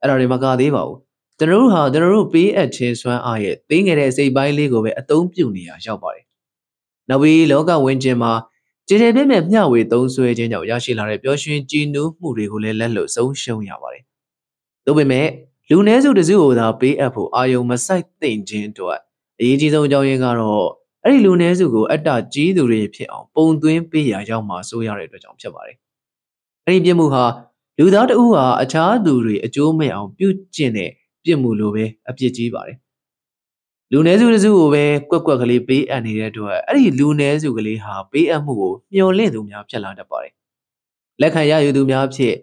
အဲ့ဒါတွေမကသေးပါဘူးကျွန်တော်တို့ဟာကျွန်တော်တို့ပေးအပ်ခြင်းစွမ်းအားရဲ့သိငယ်တဲ့စိတ်ပိုင်းလေးကိုပဲအသုံးပြုနေရရောက်ပါတယ်နောက်ပြီးလောကဝင်ခြင်းမှာ ကြည်ကြဲပြည့်မဲ့မျှဝေသုံးဆွဲခြင်းကြောင့်ရရှိလာတဲ့ပျော်ရွှင်ကြည်နူးမှုတွေကိုလည်းလက်လွတ်ဆုံးရှုံးရပါတယ်။ဒါပေမဲ့လူနည်းစုတစုကိုသာပေးအပ်ဖို့အာယုံမဆိုင်သိမ့်ခြင်းတို့အရေးကြီးဆုံးအကြောင်းရင်းကတော့အဲ့ဒီလူနည်းစုကိုအတ္တကြီးသူတွေဖြစ်အောင်ပုံသွင်းပေးရာရောက်မှာစိုးရတဲ့အတွက်ကြောင့်ဖြစ်ပါတယ်။အဲ့ဒီပြစ်မှုဟာလူသားတဦးဟာအခြားသူတွေအကျိုးမဲ့အောင်ပြုကျင့်တဲ့ပြစ်မှုလိုပဲအပြစ်ကြီးပါတယ်။ လူနည်းစုတစုကိုပဲကွက်ကွက်ကလေးပေးအပ်နေတဲ့အတွက်အဲ့ဒီလူနည်းစုကလေးဟာပေးအပ်မှုကိုမျှော်လင့်သူများဖြစ်လာတတ်ပါတယ်။လက်ခံရယူသူများဖြစ်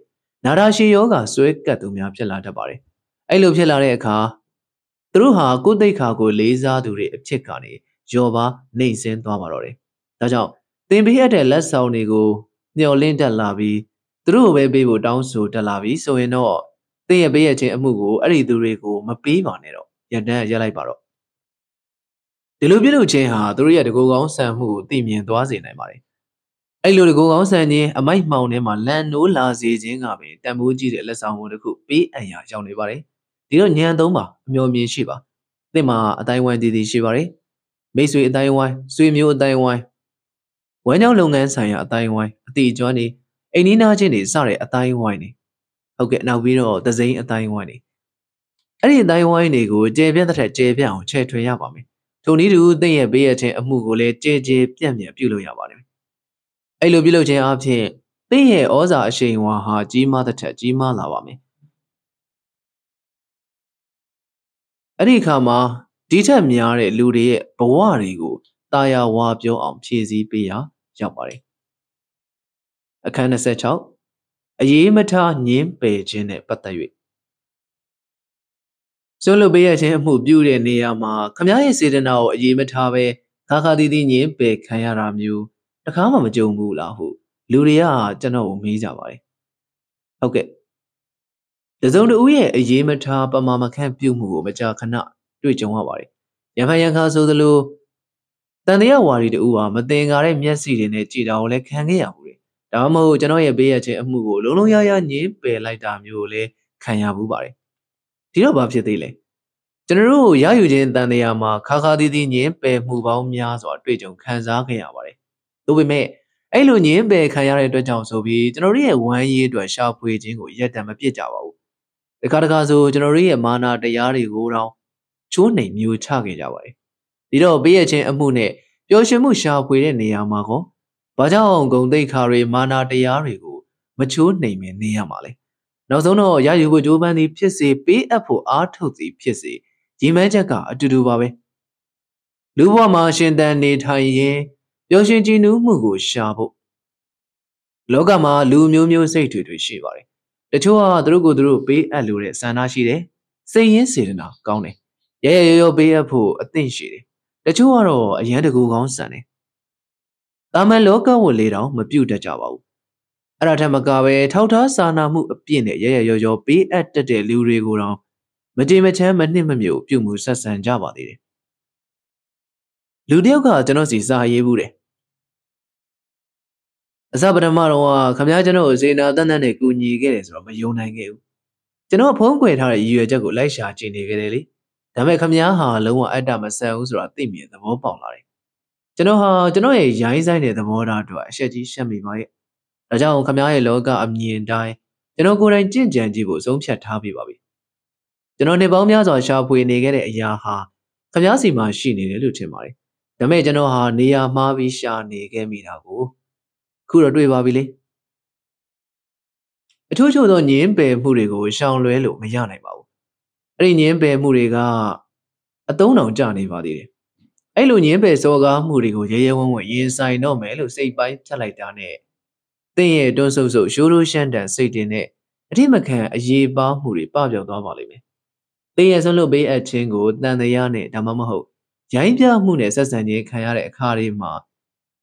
နာရာရှည်ယောဂဆွဲကပ်သူများဖြစ်လာတတ်ပါတယ်။အဲ့လိုဖြစ်လာတဲ့အခါသူတို့ဟာကိုယ်သိက္ခာကိုလေးစားသူတွေအဖြစ်ကနေယောပါနှိမ့်ဆင်းသွားပါတော့တယ်။ဒါကြောင့်သင်ပေးရတဲ့လက်ဆောင်တွေကိုမျှော်လင့်တက်လာပြီးသူတို့ကိုပဲပေးဖို့တောင်းဆိုတက်လာပြီးဆိုရင်တော့သင်ရဲ့ပေးရခြင်းအမှုကိုအဲ့ဒီသူတွေကိုမပေးပါနဲ့တော့ရတန်းရက်လိုက်ပါတော့ ဒီလိုပြုလုပ်ခြင်းဟာသူတို့ရဲ့တကူကောင်းဆန်မှုကိုသိမြင်သွားစေနိုင်ပါတယ်အဲ့လိုတကူကောင်းဆန်ခြင်းအမိုက်မှောင်ထဲမှာလန်နိုးလာစေခြင်းကပင်တန်ဖိုးကြီးတဲ့လက်ဆောင်မှုတစ်ခုပေးအပ်ရာရောက်နေပါတယ်ဒီတော့ညံသုံးပါအမျော်မြင်ရှိပါသင်မှာအတိုင်းဝိုင်းတည်တည်ရှိပါတယ်မိတ်ဆွေအတိုင်းဝိုင်းဆွေမျိုးအတိုင်းဝိုင်းဝမ်းကြောင်းလုပ်ငန်းဆိုင်ရာအတိုင်းဝိုင်းအတိအကျွမ်းနေအိမ်နီးနားချင်းတွေစတဲ့အတိုင်းဝိုင်းနေဟုတ်ကဲ့နောက်ပြီးတော့သစိမ်းအတိုင်းဝိုင်းနေအဲ့ဒီအတိုင်းဝိုင်းတွေကိုကျေပြန့်တဲ့ထက်ကျေပြန့်အောင်ချဲ့ထွင်ရပါမယ် ထိုနည်းတူသင်ရဲ့ပေးရခြင်းအမှုကိုလည်းကျေကျေပြန့်ပြန့်ပြုလုပ်ရပါလိမ့်မယ်အဲ့လိုပြုလုပ်ခြင်းအပြင်သင်ရဲ့ဩဇာအရှိန်ဝါဟာကြီးမားတဲ့ထက်ကြီးမားလာပါမယ်အဲ့ဒီအခါမှာဒီထက်များတဲ့လူတွေရဲ့ဘဝတွေကိုတာယာဝါပြောအောင်ဖြည့်ဆည်းပေးရရောက်ပါတယ်အခန်း26အရေးမထားညင်းပယ်ခြင်းနဲ့ပတ်သက်၍ စွန့်လွတ်ပေးရခြင်းအမှုပြုတဲ့နေရာမှာခမည်းရဲ့စေတနာကိုအရေးမထားပဲခါခါတီးတီးညင်းပယ်ခံရတာမျိုးတခါမှမကြုံဘူးလားဟုလူတွေကကျွန်တော်ကိုမေးကြပါတယ်ဟုတ်ကဲ့တစုံတဦးရဲ့အရေးမထားပမာမခန့်ပြုမှုကိုမကြာခဏတွေ့ကြုံရပါတယ်။ရံဖန်ရံခါဆိုသလိုတန်တရားဝါဒီတူဟာမတင်ကားတဲ့မျက်စိတွေနဲ့ကြည်တာကိုလည်းခံခဲ့ရဘူးလေ။ဒါမှမဟုတ်ကျွန်တော်ရဲ့ဘေးရခြင်းအမှုကိုလုံးလုံးရရညင်းပယ်လိုက်တာမျိုးကိုလည်းခံရဘူးပါတယ်။ ဒီတော့ဘာဖြစ်သေးလဲ။ကျွန်တော်တို့ရယူခြင်းတန်တရားမှာခါခါတီးတီးညင်းပယ်မှုပေါင်းများစွာတွေ့ကြုံခံစားခဲ့ရပါတယ်။ဒါပေမဲ့အဲ့လိုညင်းပယ်ခံရတဲ့အတွက်ကြောင့်ဆိုပြီးကျွန်တော်တို့ရဲ့ဝမ်းရည်အတွက်ရှာဖွေခြင်းကိုရက်တံမပြစ်ကြပါဘူးတခါတခါဆိုကျွန်တော်တို့ရဲ့မာနာတရားတွေကိုတော့ချိုးနှိမ်မျိုးချခဲ့ကြပါတယ်ဒီတော့ပေးရခြင်းအမှုနဲ့ပျော်ရွှင်မှုရှာဖွေတဲ့နေရာမှာကောဘာကြောင့်ဂုံတိတ်ခါတွေမာနာတရားတွေကိုမချိုးနှိမ်မြင်နေရမှာလဲ နောက်ဆုံးတော့ရယူဖို့ကြိုးပမ်းသည်ဖြစ်စေပေးအပ်ဖို့အားထုတ်သည်ဖြစ်စေရည်မှန်းချက်ကအတူတူပါပဲလူဘဝမှာရှင်သန်နေထိုင်ရင်ပျော်ရွှင်ကြည်နူးမှုကိုရှာဖို့လောကမှာလူမျိုးမျိုးစိတ်တွေတွေရှိပါတယ်တချို့ကသူတို့ကိုသူတို့ပေးအပ်လို့တဲ့ဆန္ဒရှိတယ်စိတ်ရင်းစေတနာကောင်းတယ်ရရရောရောပေးအပ်ဖို့အသင့်ရှိတယ်တချို့ကတော့အရန်တကူကောင်းဆန်တယ်တာမန်လောကဝတ်လေးတောင်မပြုတ်တတ်ကြပါဘူး အဲ့ဒါထက်မကပဲထောက်ထားစာနာမှုအပြည့်နဲ့ရရရောရောပေးအပ်တတ်တဲ့လူတွေကိုတော့မကြေမချမ်းမနှစ်မမြုပ်ပြုမှုဆက်ဆံကြပါသေးတယ်လူတယောက်ကကျွန်တော်စီစာရေးဘူးတယ်အစပထမတော့ခမည်းကျွန်တော်ကိုစေနာတန်းတန်းနဲ့ကူညီခဲ့တယ်ဆိုတော့မယုံနိုင်ခဲ့ဘူးကျွန်တော်ဖုံးကွယ်ထားတဲ့ရည်ရွယ်ချက်ကိုလိုက်ရှာကြည့်နေကြတယ်လေဒါပေမဲ့ခမည်းဟာလုံးဝအတ္တမဆန်ဘူးဆိုတာသိမြင်သဘောပေါက်လာတယ်ကျွန်တော်ဟာကျွန်တော်ရဲ့ရိုင်းဆိုင်တဲ့သဘောထားအတွက်အရှက်ကြီးရှက်မိပါရဲ့ ဒါကြောင့်ခမည်းရဲ့လောကအမြင်တိုင်းကျွန်တော်ကိုယ်တိုင်ကြင့်ကြံကြည့်ဖို့ဆုံးဖြတ်ထားပြီးပါပြီကျွန်တော်နေပေါင်းများစွာရှာဖွေနေခဲ့တဲ့အရာဟာခမည်းစီမှာရှိနေတယ်လို့ထင်ပါတယ်ဒါပေမဲ့ကျွန်တော်ဟာနေရာမှားပြီးရှာနေခဲ့မိတာကိုခုတော့တွေ့ပါပြီလေအထူးချို့သောညင်းပယ်မှုတွေကိုရှောင်လွဲလို့မရနိုင်ပါဘူးအဲ့ဒီညင်းပယ်မှုတွေကအတုံးတောင်ကျနေပါသေးတယ်အဲ့လိုညင်းပယ်စောကားမှုတွေကိုရဲရဲဝံ့ဝံ့ရင်ဆိုင်တော့မယ်လို့စိတ်ပိုင်းဖြတ်လိုက်တာနဲ့ သင်ရဲ့တွန်းဆုပ်ဆုပ်ရှိုးရိုးရှမ်းတန်စိတ်တင်နဲ့အထိမခံအရေးပါမှုတွေပပျောက်သွားပါလိမ့်မယ်သင်ရဲ့ဆွလွတ်ပေးအပ်ခြင်းကိုတန်တရားနဲ့ဒါမှမဟုတ်ရိုင်းပြမှုနဲ့ဆက်ဆံခြင်းခံရတဲ့အခါတွေမှာ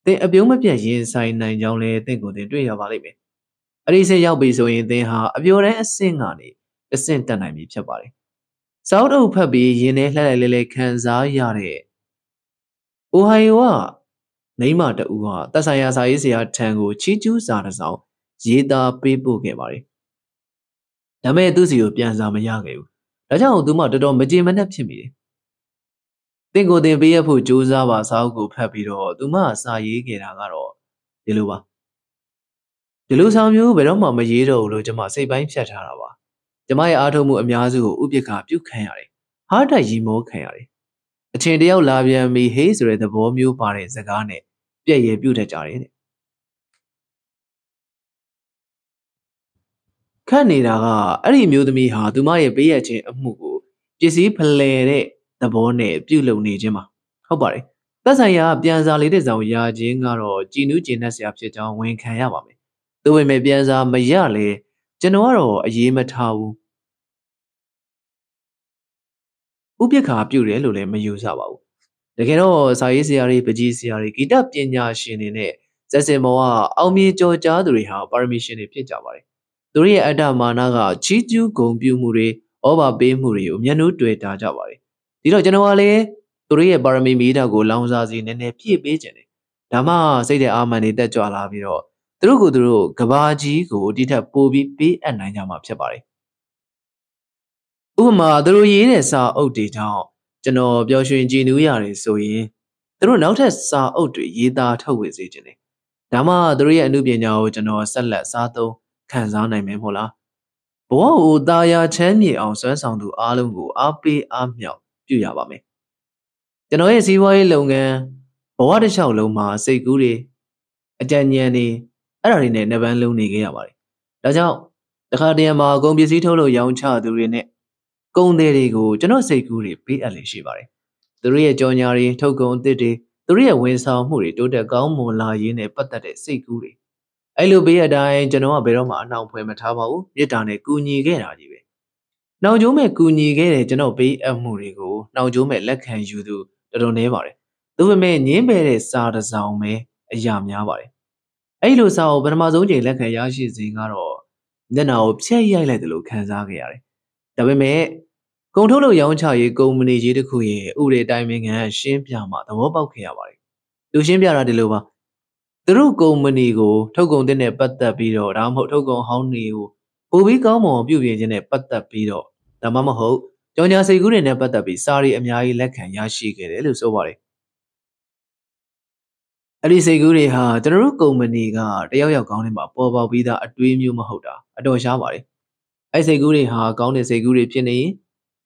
သင်အပြုံးမပြတ်ရင်ဆိုင်နိုင်ကြောင်းလဲသင်ကိုယ်သင်တွေ့ရပါလိမ့်မယ်။အဲ့ဒီဆင့်ရောက်ပြီဆိုရင်သင်ဟာအပျော်တန်းအဆင့်ကနေအဆင့်တက်နိုင်ပြီဖြစ်ပါတယ်။စောက်အုပ်ဖတ်ပြီးရင်ထဲလှလိုက်လဲလဲခံစားရတဲ့အိုဟိုင်ယိုက မိမတူဟာတက်ဆိုင်ရာစာရေးဆရာထံကိုချီးကျူးစာတစ်စောင်ရေးသားပေးပို့ခဲ့ပါတယ်။ဒါပေမဲ့သူစီကိုပြန်စာမရခဲ့ဘူး။ဒါကြောင့်သူမတော်တော်မကြေမနက်ဖြစ်မိတယ်တင့်ကိုတင်ပေးရဖို့ကြိုးစားပါစာအုပ်ကိုဖတ်ပြီးတော့သူမစာရေးခဲ့တာကတော့ဒီလိုပါဒီလိုဆောင်မျိုးဘယ်တော့မှမရေးတော့ဘူးလို့ကျွန်မစိတ်ပိုင်းဖြတ်ထားတာပါကျွန်မရဲ့အားထုတ်မှုအများစုကိုဥပက္ခပြုတ်ခံရတယ်ဟားတိုက်ရီမောခံရတယ်အချင်းတယောက်လာပြန်ပြီးဟေးဆိုတဲ့သဘောမျိုးပါတဲ့စကားနဲ့ ပြည့်ရပြုတ်တတ်ကြတယ်တဲ့ခန့်နေတာကအဲ့ဒီမျိုးသမီးဟာသူမရဲ့ပေးရခြင်းအမှုကိုပစ္စည်းဖလှယ်တဲ့သဘောနဲ့ပြုလုပ်နေခြင်းပါဟုတ်ပါတယ်သက်ဆိုင်ရာပြန်စာလေးတဲ့ဆောင်ရာခြင်းကတော့ကြည်နူးကျင်တတ်စရာဖြစ်ကြောင်းဝန်ခံရပါမယ်။ဒါပေမဲ့ပြန်စာမရလေကျွန်တော်ကတော့အရေးမထားဘူး။ဥပက္ခပြုတယ်လို့လည်းမယူဆပါဘူး။ တကယ်တော့စာရေးဆရာတွေပကြီးဆရာတွေဂီတပညာရှင်တွေနဲ့ဇက်စင်မောကအောင်မြင်ကြော်ကြားသူတွေဟာပါရမီရှင်တွေဖြစ်ကြပါတယ်။သူတို့ရဲ့အတ္တမာနကချီးကျူးဂုဏ်ပြုမှုတွေဩဘာပေးမှုတွေကိုမျက်နှာတွေ့တာကြပါတယ်ဒီတော့ကျွန်တော်ကလည်းသူတို့ရဲ့ပါရမီမီတာကိုလောင်စာစီနည်းနည်းဖြည့်ပေးခြင်းတယ်ဒါမှစိတ်တဲ့အာမန်တွေတက်ကြွလာပြီးတော့သူတို့ကိုသူတို့ကဘာကြီးကိုတိထက်ပိုပြီးပေးအပ်နိုင်ကြမှာဖြစ်ပါတယ်ဥပမာသူတို့ရေးတဲ့စာအုပ်တွေကြောင့် ကျွန်တော်ပျော်ရွှင်ကြည်နူးရတယ်ဆိုရင်သူတို့နောက်ထပ်စာအုပ်တွေရေးသားထုတ်ဝေစေခြင်းတယ်ဒါမှသူတို့ရဲ့အမှုပညာကိုကျွန်တော်ဆက်လက်စားသုံးခံစားနိုင်မယ်မဟုတ်လားဘဝကိုတာယာချမ်းမြေအောင်စွမ်းဆောင်သူအားလုံးကိုအားပေးအားမြောက်ပြုရပါမယ်ကျွန်တော်ရဲ့စီးပွားရေးလုပ်ငန်းဘဝတစ်လျှောက်လုံးမှာစိတ်ကူးတွေအကြံဉာဏ်တွေအဲ့ဒါတွေနဲ့နှစ်ပန်းလုံးနေခဲ့ရပါတယ်ဒါကြောင့်တခါတည်းမှာကုန်ပစ္စည်းထုတ်လို့ရောင်းချသူတွေနဲ့ ကုန်သည်တွေကိုကျွန်တော်စိတ်ကူးတွေပေးအပ်လေရှိပါတယ်သူတို့ရဲ့ကြော်ညာတွေထုတ်ကုန်အသစ်တွေသူတို့ရဲ့ဝန်ဆောင်မှုတွေတိုးတက်ကောင်းမွန်လာရေးနဲ့ပတ်သက်တဲ့စိတ်ကူးတွေအဲ့လိုပေးအတိုင်းကျွန်တော်ကဘယ်တော့မှအနှောင့်ဖွယ်မထားပါဘူးမြစ်တာနဲ့ကူညီခဲ့တာကြီးပဲနှောင်ကျိုးမဲ့ကူညီခဲ့တဲ့ကျွန်တော်ပေးအပ်မှုတွေကိုနှောင်ကျိုးမဲ့လက်ခံယူသူတော်တော်နည်းပါတယ်ဒါပေမဲ့ညင်းပယ်တဲ့စာတစ်စောင်ပဲအရာများပါတယ်အဲ့လိုစာကိုပထမဆုံးချိန်လက်ခံရရှိစဉ်ကတော့မျက်နှာကိုဖြက်ရိုက်လိုက်တယ်လို့ခံစားခဲ့ရတယ် ဒါပေမဲ့ကုန်ထုတ်လို့ရောင်းချရေးကုမ္ပဏီကြီးတစ်ခုရဲ့ဥပဒေတိုင်းပင်ခံရှင်းပြမှသဘောပေါက်ခဲ့ရပါတယ်သူရှင်းပြတာဒီလိုပါသူတို့ကုမ္ပဏီကိုထုတ်ကုန်တဲ့ပတ်သက်ပြီးတော့ဒါမှမဟုတ်ထုတ်ကုန်ဟောင်းတွေကိုပိုပြီးကောင်းမွန်ပြုပြင်ခြင်းနဲ့ပတ်သက်ပြီးတော့ဒါမှမဟုတ်ကြောင်ညာစိတ်ကူးတွေနဲ့ပတ်သက်ပြီးစာရီအများကြီးလက်ခံရရှိခဲ့တယ်လို့ဆိုပါတယ်အဲ့ဒီစိတ်ကူးတွေဟာကျွန်တော်တို့ကုမ္ပဏီကတယောက်ယောက်ကောင်းတဲ့မှာပေါ်ပေါက်ပြီးသားအတွေးမျိုးမဟုတ်တာအတော်ရှားပါတယ် အဲ့စိတ်ကူးတွေဟာကောင်းတဲ့စိတ်ကူးတွေဖြစ်နေရင်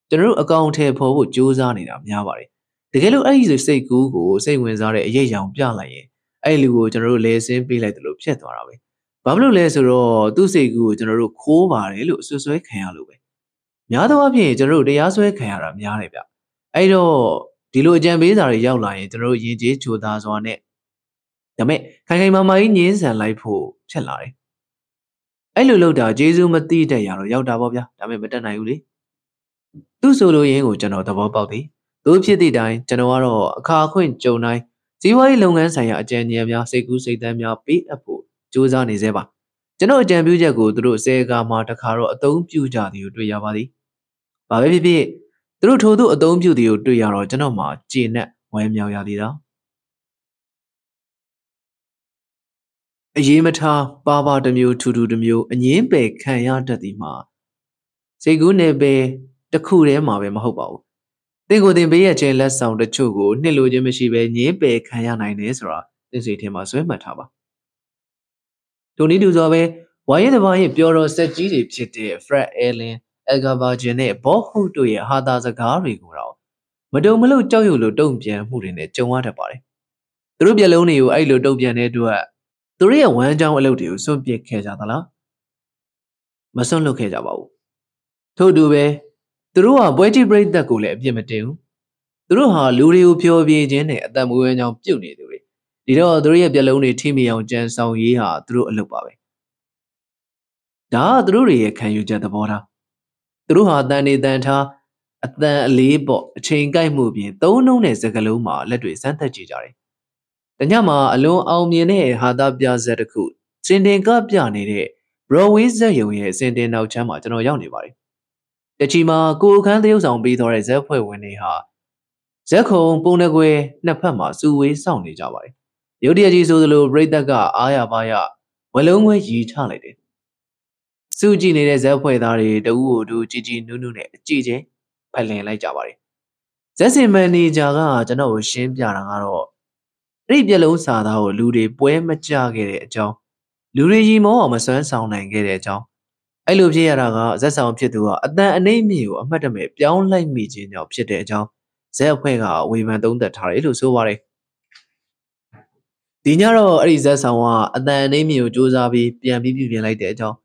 ကျွန်တော်တို့အကောင့်ထဲပေါ်ဖို့ကြိုးစားနေတာများပါတယ်တကယ်လို့အဲ့ဒီစိတ်ကူးကိုစိတ်ဝင်စားတဲ့အရေးအယောင်ပြလိုက်ရင်အဲ့လူကိုကျွန်တော်တို့လဲဆင်းပေးလိုက်တယ်လို့ဖြစ်သွားတာပဲဘာဖြစ်လို့လဲဆိုတော့သူ့စိတ်ကူးကိုကျွန်တော်တို့ခိုးပါတယ်လို့ဆွဆွဲခံရလို့ပဲများသောအားဖြင့်ကျွန်တော်တို့တရားစွဲခံရတာများတယ်ဗျအဲ့တော့ဒီလိုအကြံပေးစာတွေရောက်လာရင်ကျွန်တော်တို့ရင်ကျေးချိုသားစွာနဲ့ဒါမဲ့ခိုင်ခိုင်မာမာကြီးညင်းဆန်လိုက်ဖို့ဖြစ်လာတယ် အဲ့လိုလုပ်တာဂျေဇူးမသိတဲ့ရတော့ရောက်တာပေါ့ဗျာဒါမဲ့မတက်နိုင်ဘူးလေသူ့ဆိုလိုရင်းကိုကျွန်တော်သဘောပေါက်သည်သူဖြစ်သည့်တိုင်ကျွန်တော်ကတော့အခါအခွင့်ကြုံတိုင်းဇီဝရေးလုပ်ငန်းဆိုင်ရာအကြံဉာဏ်များစိတ်ကူးစိတ်သန်းများပေးအပ်ဖို့ကြိုးစားနေသေးပါကျွန်တော်အကြံပြုချက်ကိုသူတို့ဆဲကားမှာတခါတော့အသုံးပြုကြသည်ကိုတွေ့ရပါသည်။ဘာပဲဖြစ်ဖြစ်သူတို့ထို့သူအသုံးပြုသည်ကိုတွေ့ရတော့ကျွန်တော်မှကျေနပ်ဝမ်းမြောက်ရသည်တော့ အရေးမထားပါပါတစ်မျိုးထူထူတစ်မျိုးအငင်းပယ်ခံရတတ်သည်မှာစိတ်ကူးနယ်ပယ်တစ်ခုတည်းမှာပဲမဟုတ်ပါဘူးသင်ကိုယ်သင်ပေးရခြင်းလက်ဆောင်တချို့ကိုနှစ်လိုခြင်းမရှိဘဲငင်းပယ်ခံရနိုင်တယ်ဆိုတာသင်စိတ်ထဲမှာဆွဲမှတ်ထားပါထိုနည်းတူစွာပဲဝါရဲတစ်ပါးရဲ့ပျော်တော်ဆက်ကြီးတွေဖြစ်တဲ့ Fred Allen, Edgar Virgin နဲ့ Bob Hope တို့ရဲ့ဟာတာစကားတွေကိုတော့မတုံမလို့ကြောက်ရွံ့လို့တုံ့ပြန်မှုတွေနဲ့ကြုံရတတ်ပါတယ်။သူတို့မျက်လုံးတွေကိုအဲ့လိုတုံ့ပြန်တဲ့အတွက် သူတို့ရဲ့ဝမ်းကြောင်းအလုပ်တွေကိုစွန့်ပစ်ခဲ့ကြသလား။မစွန့်လွတ်ခဲ့ကြပါဘူး။ထို့တူပဲသူတို့ဟာပွဲကြည့်ပရိသတ်ကိုလည်းအပြစ်မတင်ဘူး။သူတို့ဟာလူတွေကိုဖျော်ဖြေခြင်းနဲ့အသက်မွေးဝမ်းကြောင်းပြုတ်နေသူတွေ။ဒီတော့သူတို့ရဲ့မျက်လုံးတွေထိမိအောင်ကြံဆောင်ရေးဟာသူတို့အလုပ်ပါပဲ။ဒါကသူတို့တွေရဲ့ခံယူချက်သဘောထား။သူတို့ဟာတန်နေတန်ထားအတန်အလေးပေါ့အချိန်ကိုက်မှုပြင်သုံးနှုံးတဲ့စကလုံးမှာလက်တွေစမ်းသပ်ကြည့်ကြတယ်။ တညမှာအလွန်အောင်မြင်တဲ့ဟာသားပြဇက်တစ်ခုစင်တင်ကပြနေတဲ့ Broadway ဇက်ရုံရဲ့စင်တင်နောက်ချမ်းမှာကျွန်တော်ရောက်နေပါတယ်။တချီမှာကိုအခန်းသရုပ်ဆောင်ပြီးတော့တဲ့ဇက်ဖွဲ့ဝင်တွေဟာဇက်ခုံပုံနှကွယ်နှစ်ဖက်မှာစုဝေးစောင့်နေကြပါတယ်။ရုတ်တရက်ကြီးဆိုသလိုပြိသက်ကအားရပါရဝလုံးခွဲရီချလိုက်တယ်။စုကြည့်နေတဲ့ဇက်ဖွဲ့သားတွေတဦးကိုတူကြည်ကြည်နူးနူးနဲ့အကြည့်ချင်းဖလှင်လိုက်ကြပါတယ်ဇက်စင်မန်နေဂျာကကျွန်တော်ကိုရှင်းပြတာကတော့ အဲ့ဒီပြက်လုံးစာသားကိုလူတွေပွဲမကြခဲ့တဲ့အကြောင်းလူတွေရီမောအောင်မစွမ်းဆောင်နိုင်ခဲ့တဲ့အကြောင်းအဲ့လိုဖြစ်ရတာကဇက်ဆောင်ဖြစ်သူကအတန်အနှိမ့်မြေကိုအမှတ်တမဲ့ပြောင်းလိုက်မိခြင်းကြောင့်ဖြစ်တဲ့အကြောင်းဇက်အဖွဲ့ကဝေဖန်သုံးသပ်ထားတယ်လို့ဆိုပါတယ်ဒီညတော့အဲ့ဒီဇက်ဆောင်ကအတန်အနှိမ့်မြေကိုစူးစမ်းပြီးပြန်ပြီးပြင်လိုက်တဲ့အကြောင်း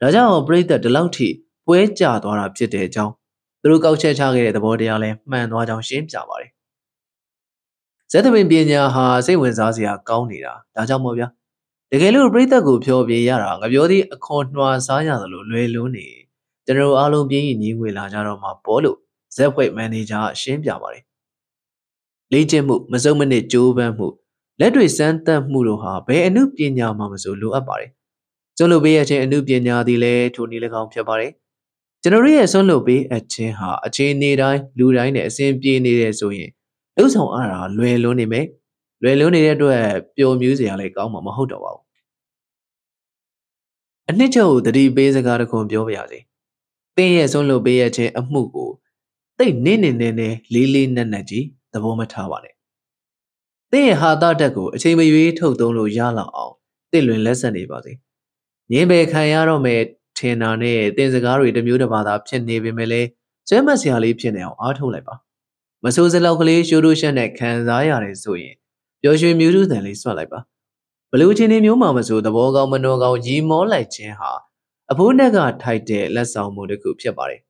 ဒါကြောင့်ပြိသက်ဒီလောက်ထိပွဲကြသွားတာဖြစ်တဲ့အကြောင်းသူတို့ကောက်ချက်ချခဲ့တဲ့သဘောတရားလဲမှန်သွားကြောင်းရှင်းပြပါတယ် ဇက်သမင်ပညာဟာစိတ်ဝင်စားစရာကောင်းနေတာဒါကြောင့်မို့ဗျာတကယ်လို့ပြိသက်ကိုဖြောပြရတာငပြောသည်အခွန်နှွာစားရသလိုလွယ်လုံးနေကျွန်တော်အားလုံးပြင်းရင်ညီငွေလာကြတော့မှာပေါ်လို့ဇက်ဖွဲ့မန်နေဂျာရှင်းပြပါတယ်လေ့ကျင့်မှုမစုံမနစ်ကြိုးပမ်းမှုလက်တွေစမ်းသပ်မှုတို့ဟာဘယ်အမှုပညာမှမဆိုလိုအပ်ပါတယ်ကျွန်းလိုပေးရခြင်းအမှုပညာသည်လည်းထိုနည်း၎င်းဖြစ်ပါတယ်ကျွန်တော်ရဲ့ဆွန့်လွတ်ပေးအပ်ခြင်းဟာအချိန်နေတိုင်းလူတိုင်းနဲ့အစဉ်ပြေနေတယ်ဆိုရင် လှုပ်ဆောင်အားတာလွယ်လွန်းနေမယ်လွယ်လွန်းနေတဲ့အတွက်ပျော်မြူးစရာလည်းကောင်းမှာမဟုတ်တော့ပါဘူးအနှစ်ချုပ်ကိုတတိပေးစကားတစ်ခုပြောပြရစီတင်းရဲ့ဆွန့်လွတ်ပေးရခြင်းအမှုကိုတိတ်နင်းနေနေနဲ့လေးလေးနက်နက်ကြီးသဘောမထားပါနဲ့တင်းရဲ့ဟာတာတက်ကိုအချိန်မရွေးထုတ်သုံးလို့ရလောက်အောင်တင့်လွင်လက်ဆက်နေပါစေငင်းပယ်ခံရတော့မယ်ထင်တာနဲ့တင်စကားတွေတမျိုးတစ်ပါးသာဖြစ်နေပေမဲ့လည်းဆွဲမတ်စရာလေးဖြစ်နေအောင်အားထုတ်လိုက်ပါ မဆိုးစလောက်ကလေးရှိုးတို့ရှက်နဲ့ခံစားရတယ်ဆိုရင်ပျော်ရွှင်မြူးထူးတန်လေးဆွတ်လိုက်ပါဘလူချင်းနေမျိုးမှမဆိုသဘောကောင်းမနှောကောင်းရီမောလိုက်ခြင်းဟာအဖိုးနက်ကထိုက်တဲ့လက်ဆောင်မှုတစ်ခုဖြစ်ပါတယ်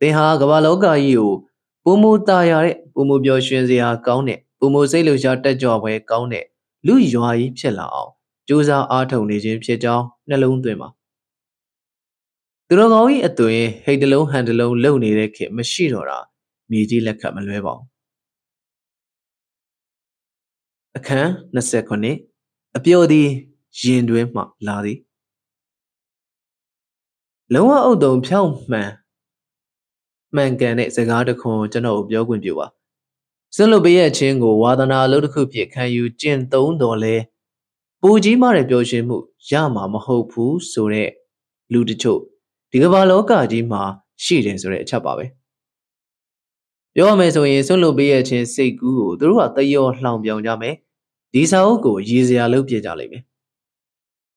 သင်ဟာကမ္ဘာလောကကြီးကိုပုံမူတာရတဲ့ပုံမူပျော်ရွှင်စရာကောင်းတဲ့ပုံမူစိတ်လှုပ်ရှားတက်ကြွပွဲကောင်းတဲ့လူရွာကြီးဖြစ်လာအောင်ကြိုးစားအားထုတ်နေခြင်းဖြစ်ကြောင်းနှလုံးသွင်းပါသူတော်ကောင်း၏အသွင်ဟိတ်တလုံးဟန်တလုံးလုံနေတဲ့ခေမရှိတော့တာ မြေကြီးလက်ခတ်မလွဲပါဘူးအခန်း29အပျော်သည်ရင်တွင်မှလာသည်လုံးဝအုပ်တုံဖြောင်းမှန်မှန်ကန်တဲ့စကားတစ်ခွန်းကျွန်တော်ပြောခွင့်ပြုပါစွန့်လွတ်ပေးရခြင်းကိုဝါသနာအလုပ်တစ်ခုဖြစ်ခံယူကျင့်သုံးတော်လဲပူကြီးမာတဲ့ပျော်ရွှင်မှုရမှာမဟုတ်ဘူးဆိုတဲ့လူတချို့ဒီကမ္ဘာလောကကြီးမှာရှိတယ်ဆိုတဲ့အချက်ပါပဲ ပြောရမယ်ဆိုရင်ဆွန့်လွတ်ပေးရခြင်းစိတ်ကူးကိုသူတို့ကတယောလှောင်ပြောင်ကြမယ်ဒီစာအုပ်ကိုရည်စရာလုပ်ပြကြလိမ့်မယ်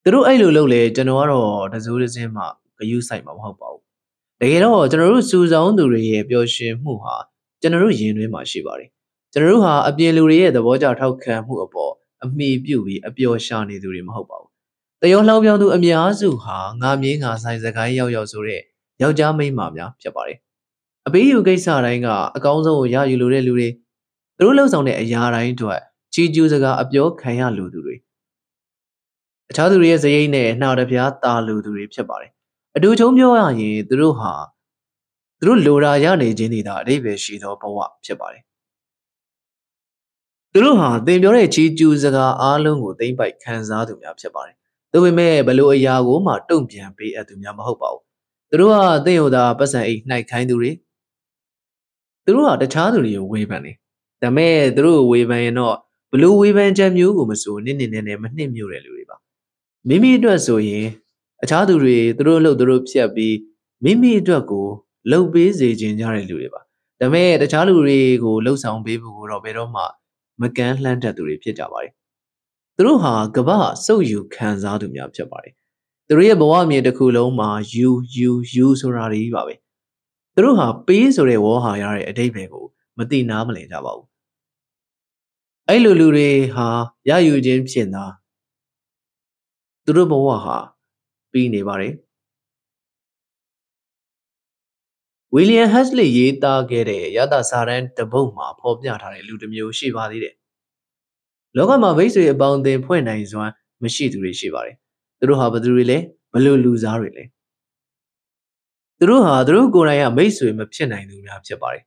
သူတို့အဲ့လိုလုပ်လေကျွန်တော်ကတော့တစိုးတစင်းမှဂယုဆိုင်မှာမဟုတ်ပါဘူးတကယ်တော့ကျွန်တော်တို့စူဆောင်းသူတွေရဲ့ပျော်ရွှင်မှုဟာကျွန်တော်တို့ရင်တွင်းမှာရှိပါတယ်ကျွန်တော်တို့ဟာအပြင်လူတွေရဲ့သဘောကျထောက်ခံမှုအပေါ်အမိပြုပြီးအပျော်ရှာနေသူတွေမဟုတ်ပါဘူးတယောလှောင်ပြောင်သူအများစုဟာငါမြင်းငါဆိုင်စကိုင်းရောက်ရောက်ဆိုတဲ့ယောက်ျားမိန်းမများဖြစ်ပါတယ်။ အပေးယူကိစ္စတိုင်းကအကောင်းဆုံးကိုရယူလိုတဲ့လူတွေသူတို့လှုပ်ဆောင်တဲ့အရာတိုင်းအတွက်ချီကျူးစကားအပြောခံရလူသူတွေအခြားသူတွေရဲ့ဇယိတ်နဲ့နှာတပြားတာလူသူတွေဖြစ်ပါတယ်။အတူချုံပြောရရင်သူတို့ဟာသူတို့လိုရာရနေခြင်းတွေသာအဓိပ္ပာယ်ရှိသောဘဝဖြစ်ပါတယ်။သူတို့ဟာသင်ပြောတဲ့ချီကျူးစကားအားလုံးကိုသိမ့်ပိုက်ခံစားသူများဖြစ်ပါတယ်။ဒါပေမဲ့ဘလို့အရာကိုမှတုံ့ပြန်ပေးအပ်သူများမဟုတ်ပါဘူး။သူတို့ကသင်ဟိုသာပတ်စံအိတ်နှိုက်ခိုင်းသူတွေ သူတို့ကတခြားသူတွေကိုဝေဖန်တယ်။ဒါပေမဲ့သူတို့ဝေဖန်ရင်တော့ဘလို့ဝေဖန်ချက်မျိုးကိုမဆိုနစ်နစ်နဲ့နဲ့မနှိမ့်မြို့တဲ့လူတွေပါ။မိမိအတွက်ဆိုရင်အခြားသူတွေသူတို့လှုပ်သူတို့ဖြတ်ပြီးမိမိအတွက်ကိုလှုပ်ပေးစေခြင်းကြတဲ့လူတွေပါဒါပေမဲ့တခြားလူတွေကိုလှုပ်ဆောင်ပေးဖို့တော့ဘယ်တော့မှမကန်းလှမ်းတတ်သူတွေဖြစ်ကြပါတယ်သူတို့ဟာကမ္ဘာစုပ်ယူခံစားသူများဖြစ်ပါတယ်သူတို့ရဲ့ဘဝအမြင်တစ်ခုလုံးမှာ you you you ဆိုတာတွေပါပဲ သူတို့ဟာပေးဆိုတဲ့ဝေါ်ဟာရတဲ့အတိတ်ပဲကိုမသိနားမလည်ကြပါဘူးအဲ့လိုလူတွေဟာရယူခြင်းဖြစ်တာသူတို့ဘဝဟာပြီးနေပါတယ်ဝီလီယံဟက်စလီရေးသားခဲ့တဲ့ရသစာရန်တပုတ်မှာဖော်ပြထားတဲ့လူတစ်မျိုးရှိပါသေးတယ်လောကမှာမိတ်ဆွေအပေါင်းအသင်းဖွဲ့နိုင်စွမ်းမရှိသူတွေရှိပါတယ်သူတို့ဟာဘယ်သူတွေလဲဘလို့လူစားတွေလဲ သူတို့ဟာသူတို့ကိုယ်တိုင်ကမိတ်ဆွေမဖြစ်နိုင်သူများဖြစ်ပါတယ်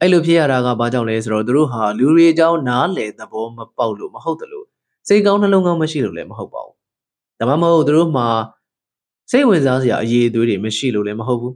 အဲ့လိုဖြစ်ရတာကဘာကြောင့်လဲဆိုတော့သူတို့ဟာလူတွေအကြောင်းနားလည်သဘောမပေါက်လို့မဟုတ်တယ်လို့စိတ်ကောင်းနှလုံးကောင်းမရှိလို့လည်းမဟုတ်ပါဘူးဒါမှမဟုတ်သူတို့မှာစိတ်ဝင်စားစရာအရေးအသွေးတွေမရှိလို့လည်းမဟုတ်ဘူး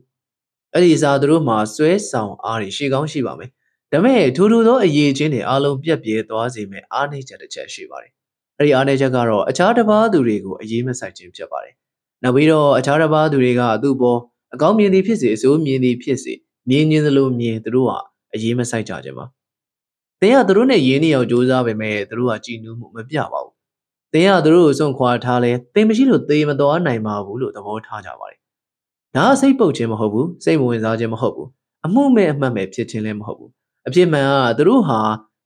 အဲ့ဒီစားသူတို့မှာစွဲဆောင်အားတွေရှိကောင်းရှိပါမယ်ဒါပေမဲ့ထူထူသောအရေးချင်းတွေအလုံးပြက်ပြဲသွားစေမဲ့အားနည်းချက်တစ်ချက်ရှိပါတယ်အဲ့ဒီအားနည်းချက်ကတော့အခြားတစ်ပါးသူတွေကိုအရေးမဆိုင်ခြင်းဖြစ်ပါတယ်နောက်ပြီးတော့အခြားတစ်ပါးသူတွေကသူ့ဘော အကောင်းမြင်သည်ဖြစ်စေအဆိုးမြင်သည်ဖြစ်စေမြင်ခြင်းသလိုမြင်သူတို့ဟာအရေးမဆိုင်ကြခြင်းပါ။တင်းကသူတို့နဲ့ရင်းနှီးအောင်ကြိုးစားပေမဲ့သူတို့ကကြည်နူးမှုမပြပါဘူး။တင်းကသူတို့ကိုစွန့်ခွာထားလဲတင်းမရှိလို့တေးမတော်နိုင်ပါဘူးလို့သဘောထားကြပါတယ်။ဒါကစိတ်ပုတ်ခြင်းမဟုတ်ဘူးစိတ်မဝင်စားခြင်းမဟုတ်ဘူးအမှုမဲ့အမှတ်မဲ့ဖြစ်ခြင်းလည်းမဟုတ်ဘူး။အဖြစ်မှန်ကသူတို့ဟာ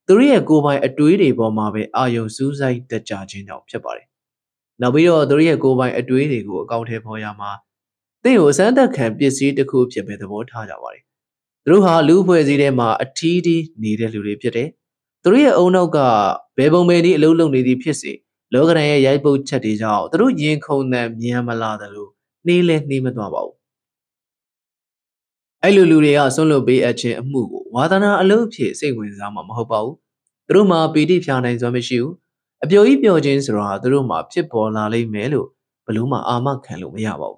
သူတို့ရဲ့ကိုယ်ပိုင်အတွေးတွေပေါ်မှာပဲအာယုံစူးစိုက်တကြခြင်းကြောင့်ဖြစ်ပါတယ်။နောက်ပြီးတော့သူတို့ရဲ့ကိုယ်ပိုင်အတွေးတွေကိုအကောင့်ထဲပေါ်ရမှာ တင်းကိုအစမ်းသက်ခံပစ္စည်းတစ်ခုဖြစ်ပဲသဘောထားကြပါတယ်သူတို့ဟာလူအဖွဲ့အစည်းထဲမှာအထီးထီးနေတဲ့လူတွေဖြစ်တယ်။သူတို့ရဲ့အုံနောက်ကဘယ်ပုံပဲဒီအလုံးလုံးနေသည်ဖြစ်စေလောကရန်ရဲ့ရိုက်ပုတ်ချက်တွေကြောင့်သူတို့ရင်ခုန်တဲ့မြန်မလာတယ်လို့နှေးလဲနှေးမသွားပါဘူး။အဲ့လိုလူတွေကဆွန့်လွတ်ပေးအပ်ခြင်းအမှုကိုဝါသနာအလုပ်ဖြစ်စိတ်ဝင်စားမှာမဟုတ်ပါဘူး။သူတို့မှာပီတိဖြာနိုင်စွမ်းမရှိဘူး။အပျော်ကြီးပျော်ခြင်းဆိုတာသူတို့မှာဖြစ်ပေါ်လာလိမ့်မယ်လို့ဘလို့မှအာမခံလို့မရပါဘူး။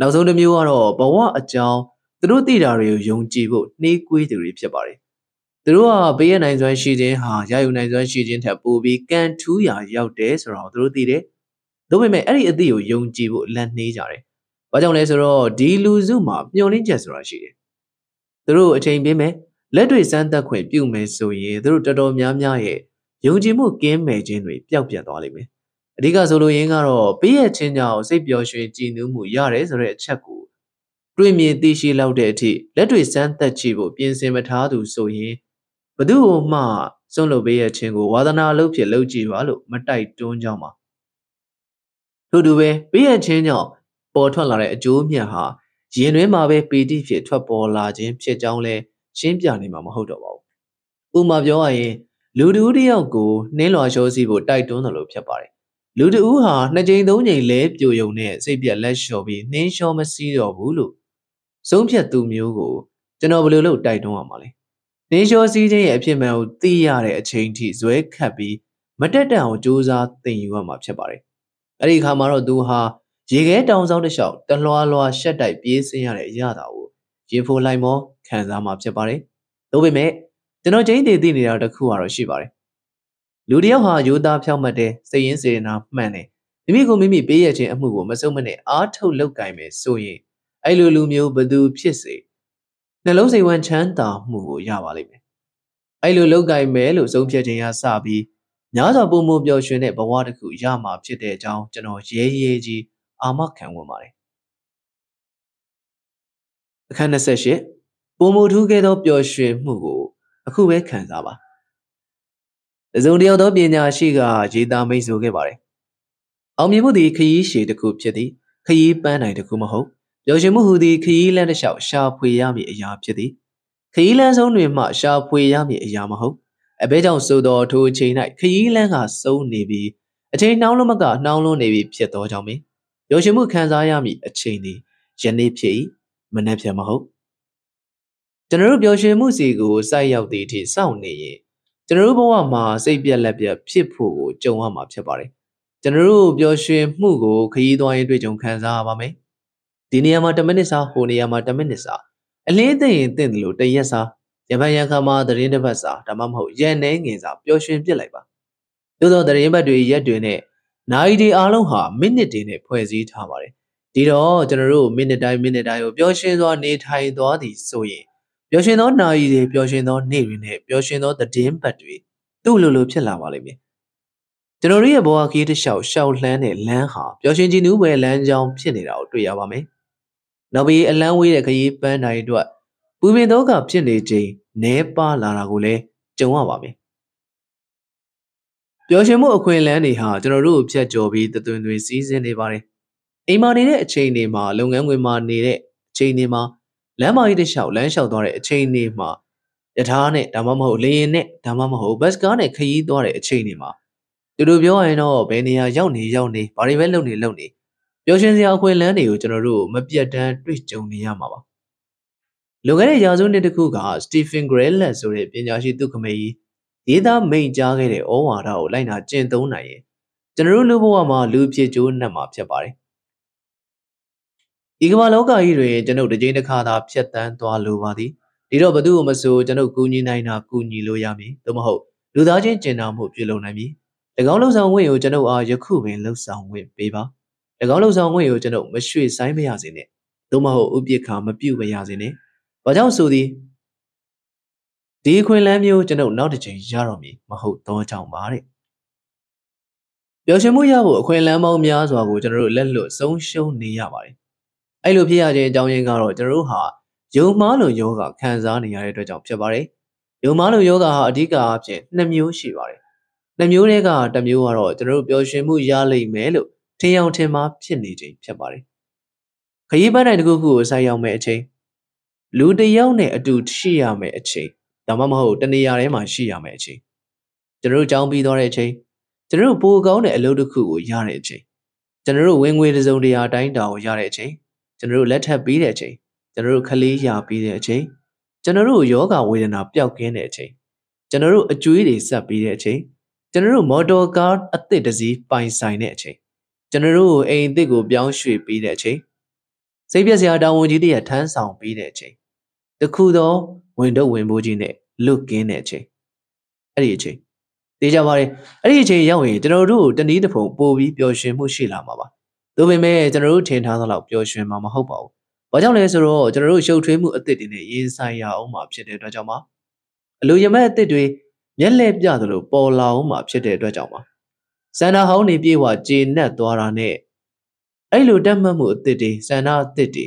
နောက်ဆုံးတစ်မျိုးကတော့ဘဝအကြောင်းသူတို့သိတာတွေကိုယုံကြည်ဖို့နှေးကွေးသူတွေဖြစ်ပါတယ်။သူတို့ကဘေးရနိုင်စွမ်းရှိခြင်းဟာရယူနိုင်စွမ်းရှိခြင်းထက်ပိုပြီးကံထူးရာရောက်တယ်ဆိုတော့သူတို့သိတယ်။ဒါပေမဲ့အဲ့ဒီအသည့်ကိုယုံကြည်ဖို့လန့်နှေးကြတယ်။ဘာကြောင့်လဲဆိုတော့ဒီလူစုမှာမျောလင်းချက်ဆိုတာရှိတယ်။သူတို့အချိန်ပေးမယ်လက်တွေစမ်းသက်ခွင့်ပြုမယ်ဆိုရင်သူတို့တော်တော်များများရဲ့ယုံကြည်မှုကင်းမဲ့ခြင်းတွေပျောက်ပြတ်သွားလိမ့်မယ်။ အဓိကဆိုလိုရင်းကတော့ပေးရခြင်းကြောင့်စိတ်ပျော်ရွှင်ကြည်နူးမှုရတယ်ဆိုတဲ့အချက်ကိုတွေ့မြင်သိရှိလောက်တဲ့အထိလက်တွေစမ်းသက်ကြည့်ဖို့ပြင်ဆင်မထားသူဆိုရင်ဘသူ့ကိုမှစွန့်လွတ်ပေးရခြင်းကိုဝါသနာလုပ်ဖြစ်လုပ်ကြည့်ပါလို့မတိုက်တွန်းကြောင်းပါထို့တူပဲပေးရခြင်းကြောင့်ပေါ်ထွက်လာတဲ့အကျိုးမြတ်ဟာရင်တွင်းမှာပဲပီတိဖြစ်ထွက်ပေါ်လာခြင်းဖြစ်ကြောင်းလဲရှင်းပြနေမှာမဟုတ်တော့ပါဘူးဥမာပြောရရင်လူတူတယောက်ကိုနှင်းလွှာလျှောစီးဖို့တိုက်တွန်းတယ်လို့ဖြစ်ပါတယ် လူတူဟာနှစ်ကြိမ်သုံးကြိမ်လဲပြိုယုံနဲ့စိတ်ပြက်လက်လျှော်ပြီးနှင်းလျှောမစည်းတော့ဘူးလို့ဆုံးဖြတ်သူမျိုးကိုကျွန်တော်ဘယ်လိုလုပ်တိုက်တွန်းရမှာလဲ။နေလျှောစီးခြင်းရဲ့အဖြစ်မှန်ကိုသိရတဲ့အချိန်ထိဇွဲခတ်ပြီးမတက်တန်အောင်စူးစမ်းသင်ယူရမှာဖြစ်ပါတယ်။အဲ့ဒီအခါမှာတော့သူဟာရေခဲတောင်ဆောင်တစ်လျှောက်တလွာလွာရှက်တိုက်ပြေးဆင်းရတဲ့အရာတာကိုရင်ဖိုလိုက်မောခံစားမှာဖြစ်ပါတယ်။ဒါပေမဲ့ကျွန်တော်ချင်းတည်သိနေတာတစ်ခုကတော့ရှိပါတယ်။ လူတယောက်ဟာယူသားဖြောက်မှတ်တဲ့စိတ်ရင်းစေနာမှန်တယ်။မိမိကိုမိမိပေးရခြင်းအမှုကိုမစုံမနဲ့အားထုတ်လုပ်ကင်မယ်ဆိုရင်အဲ့လိုလူမျိုးဘသူဖြစ်စေနှလုံးစိတ်ဝမ်းချမ်းသာမှုကိုရပါလိမ့်မယ်အဲ့လိုလောက်ကင်မယ်လို့ဆုံးဖြတ်ခြင်းရစပြီးများစွာပုံမပျော်ရွှင်တဲ့ဘဝတစ်ခုရမှာဖြစ်တဲ့အကြောင်းကျွန်တော်ရဲရဲကြီးအာမခံဝင်ပါတယ်အခန်း28ပုံမထူးခဲ့သောပျော်ရွှင်မှုကိုအခုပဲခံစားပါ တစုံတယောက်သောပညာရှိကရေးသားမိတ်ဆိုခဲ့ပါတယ်အောင်မြင်မှုသည်ခရီးရှည်တစ်ခုဖြစ်သည်ခရီးပန်းနိုင်တစ်ခုမဟုတ်ပျော်ရွှင်မှုဟူသည်ခရီးလမ်းတစ်လျှောက်ရှာဖွေရမည့်အရာဖြစ်သည်ခရီးလမ်းဆုံးတွင်မှရှာဖွေရမည့်အရာမဟုတ်အဘဲကြောင့်ဆိုသောထိုအချိန်၌ခရီးလမ်းကဆုံးနေပြီးအချိန်နှောင်းလုံးမကနှောင်းလုံးနေပြီးဖြစ်သောကြောင့်ပင်ပျော်ရွှင်မှုခံစားရမည့်အချိန်သည်ယနေ့ဖြစ်၏မနေ့ဖြစ်မဟုတ်ကျွန်တော်တို့ပျော်ရွှင်မှုစီကိုစိုက်ရောက်သည့်အထိစောင့်နေရင် ကျွန်တော်တို့ဘဝမှာစိတ်ပြက်လက်ပြက်ဖြစ်ဖို့ကိုကြုံရမှာဖြစ်ပါတယ်ကျွန်တော်တို့ပျော်ရွှင်မှုကိုခရီးသွားရင်တွေ့ကြုံခံစားရပါမယ်ဒီနေရာမှာ10မိနစ်စာဟိုနေရာမှာ10မိနစ်စာအလင်းသိရင်တင့်တယ်လို့တရက်စာရပန်ရခါမှာသတင်းတစ်ပတ်စာဒါမှမဟုတ်ရန်နေငင်စာပျော်ရွှင်ပြစ်လိုက်ပါသို့သောသတင်းပတ်တွေရက်တွေနဲ့နိုင်ဒီအားလုံးဟာမိနစ်တွေနဲ့ဖွဲ့စည်းထားပါတယ်ဒီဒီတော့ကျွန်တော်တို့မိနစ်တိုင်းမိနစ်တိုင်းကိုပျော်ရွှင်စွာနေထိုင်သွားသည်ဆိုရင် ပျော်ရွှင်သောနာရီတွေပျော်ရွှင်သောနေ့တွေနဲ့ပျော်ရွှင်သောသတင်းပတ်တွေသူ့လိုလိုဖြစ်လာပါလိမ့်မယ်ကျွန်တော်တို့ရဲ့ဘဝခရီးတစ်လျှောက်ရှောက်လှမ်းတဲ့လမ်းဟာပျော်ရွှင်ခြင်းနူးပဲလမ်းကြောင်းဖြစ်နေတာကိုတွေ့ရပါမယ်နောက်ပြီးအလန်းဝေးတဲ့ခရီးပန်းတိုင်းအတွက်ပူပင်သောကဖြစ်နေခြင်းနဲပါလာတာကိုလည်းကြုံရပါမယ်ပျော်ရွှင်မှုအခွင့်အလမ်းတွေဟာကျွန်တော်တို့ကိုဖြတ်ကျော်ပြီးတသွင်သွင်စီးဆင်းနေပါတယ်အိမ်မာနေတဲ့အချိန်တွေမှာလုပ်ငန်းခွင်မှာနေတဲ့အချိန်တွေမှာ လမ်းမကြီးတစ်လျှောက်လမ်းလျှောက်သွားတဲ့အချိန်တွေမှာယထာနဲ့ဒါမှမဟုတ်လေရင်နဲ့ဒါမှမဟုတ်ဘတ်စကားနဲ့ခရီးသွားတဲ့အချိန်တွေမှာသူတို့ပြောရင်တော့ဘယ်နေရာရောက်နေရောက်နေဘာတွေပဲလုပ်နေလုပ်နေပျော်ရွှင်စရာအခွင့်အလမ်းတွေကိုကျွန်တော်တို့မပြတ်တမ်းတွေ့ကြုံနေရမှာပါလွန်ခဲ့တဲ့ရာစုနှစ်တစ်ခုကစတီဖင်ဂရဲလက်ဆိုတဲ့ပညာရှိသူခမေကြီးရေးသားမိန့်ကြားခဲ့တဲ့ဩဝါဒကိုလိုက်နာကျင့်သုံးနိုင်ရင်ကျွန်တော်တို့လူဘဝမှာလူဖြစ်ကြိုးနှံ့မှာဖြစ်ပါတယ် ဒီကမ္ဘာလောကကြီးတွင်ကျွန်ုပ်တစ်ကြိမ်တစ်ခါသာဖြတ်တန်းသွားလိုပါသည်ဒီတော့ဘသူ့ကိုမဆိုကျွန်ုပ်ကူညီနိုင်တာကူညီလို့ရမည်သို့မဟုတ်လူသားချင်းကျင်နာမှုပြုလုပ်နိုင်မည်၎င်းလှုပ်ဆောင်ခွင့်ကိုကျွန်ုပ်အားယခုပင်လှုပ်ဆောင်ခွင့်ပေးပါ၎င်းလှုပ်ဆောင်ခွင့်ကိုကျွန်ုပ်မရွှေ့ဆိုင်မရစေနဲ့သို့မဟုတ်ဥပိ္ပခာမပြုတ်မရစေနဲ့ဘာကြောင့်ဆိုသည်ဒီခွင့်လန်းမျိုးကျွန်ုပ်နောက်တစ်ချိန်ရတော့မည်မဟုတ်တော့ကြောင့်ပါတဲ့ပျော်ရွှင်မှုရဖို့အခွင့်အလမ်းပေါင်းများစွာကိုကျွန်တော်တို့လက်လွတ်ဆုံးရှုံးနေရပါတယ် အဲ့လိုဖြစ်ရခြင်းအကြောင်းရင်းကတော့ကျွန်တော်တို့ဟာယုံမားလိုယောဂခံစားနေရတဲ့အတွက်ကြောင့်ဖြစ်ပါတယ်။ယုံမားလိုယောဂဟာအဓိကအားဖြင့်နှစ်မျိုးရှိပါတယ်။နှစ်မျိုးတွေကတစ်မျိုးကတော့ကျွန်တော်တို့ပျော်ရွှင်မှုရလိမ့်မယ်လို့ထင်အောင်ထင်မှားဖြစ်နေခြင်းဖြစ်ပါတယ်။ခရီးပန်းတိုင်းတစ်ခုခုကိုဆိုက်ရောက်မဲ့အချိန်လူတစ်ယောက်နဲ့အတူရှိရမယ့်အချိန်ဒါမှမဟုတ်တနေရာထဲမှာရှိရမယ့်အချိန်ကျွန်တော်တို့ကြောင်းပြီးသွားတဲ့အချိန်ကျွန်တော်တို့ပိုကောင်းတဲ့အလုပ်တစ်ခုကိုရတဲ့အချိန်ကျွန်တော်တို့ဝင်ငွေတစုံတရာတိုင်းတာကိုရတဲ့အချိန် ကျွန်တော်တို့လက်ထပ်ပြီးတဲ့အချိန်ကျွန်တော်တို့ခလေးရပြီးတဲ့အချိန်ကျွန်တော်တို့ယောဂဝေဒနာပျောက်ကင်းတဲ့အချိန်ကျွန်တော်တို့အကျွေးတွေဆက်ပြီးတဲ့အချိန်ကျွန်တော်တို့မော်တော်ကားအသစ်တစ်စီးပိုင်ဆိုင်တဲ့အချိန်ကျွန်တော်တို့အိမ်အသစ်ကိုပြောင်းရွှေ့ပြီးတဲ့အချိန်စိတ်ပြည့်စရာတာဝန်ကြီးတွေထမ်းဆောင်ပြီးတဲ့အချိန်တခုသောဝင်တော့ဝင်ဖို့ကြီးနဲ့လွတ်ကင်းတဲ့အချိန်အဲ့ဒီအချိန်သိကြပါတယ်အဲ့ဒီအချိန်ရောက်ရင်ကျွန်တော်တို့တနည်းတစ်ပုံပို့ပြီးပျော်ရွှင်မှုရှိလာမှာပါ ဒါပေမဲ့ကျွန်တော်တို့ထင်ထားသလောက်ပျော်ရွှင်မှာမဟုတ်ပါဘူး။ဘာကြောင့်လဲဆိုတော့ကျွန်တော်တို့ရှုပ်ထွေးမှုအသစ်တွေနဲ့ရင်ဆိုင်ရအောင်မှာဖြစ်တဲ့အတွက်ကြောင့်ပါ။အလိုရမဲ့အသစ်တွေမျက်လှည့်ပြသလိုပေါ်လာအောင်မှာဖြစ်တဲ့အတွက်ကြောင့်ပါ။စန္ဒာဟောင်းနေပြေဝကျေနပ်သွားတာနဲ့အဲ့လိုတက်မှတ်မှုအသစ်တွေစန္ဒာအသစ်တွေ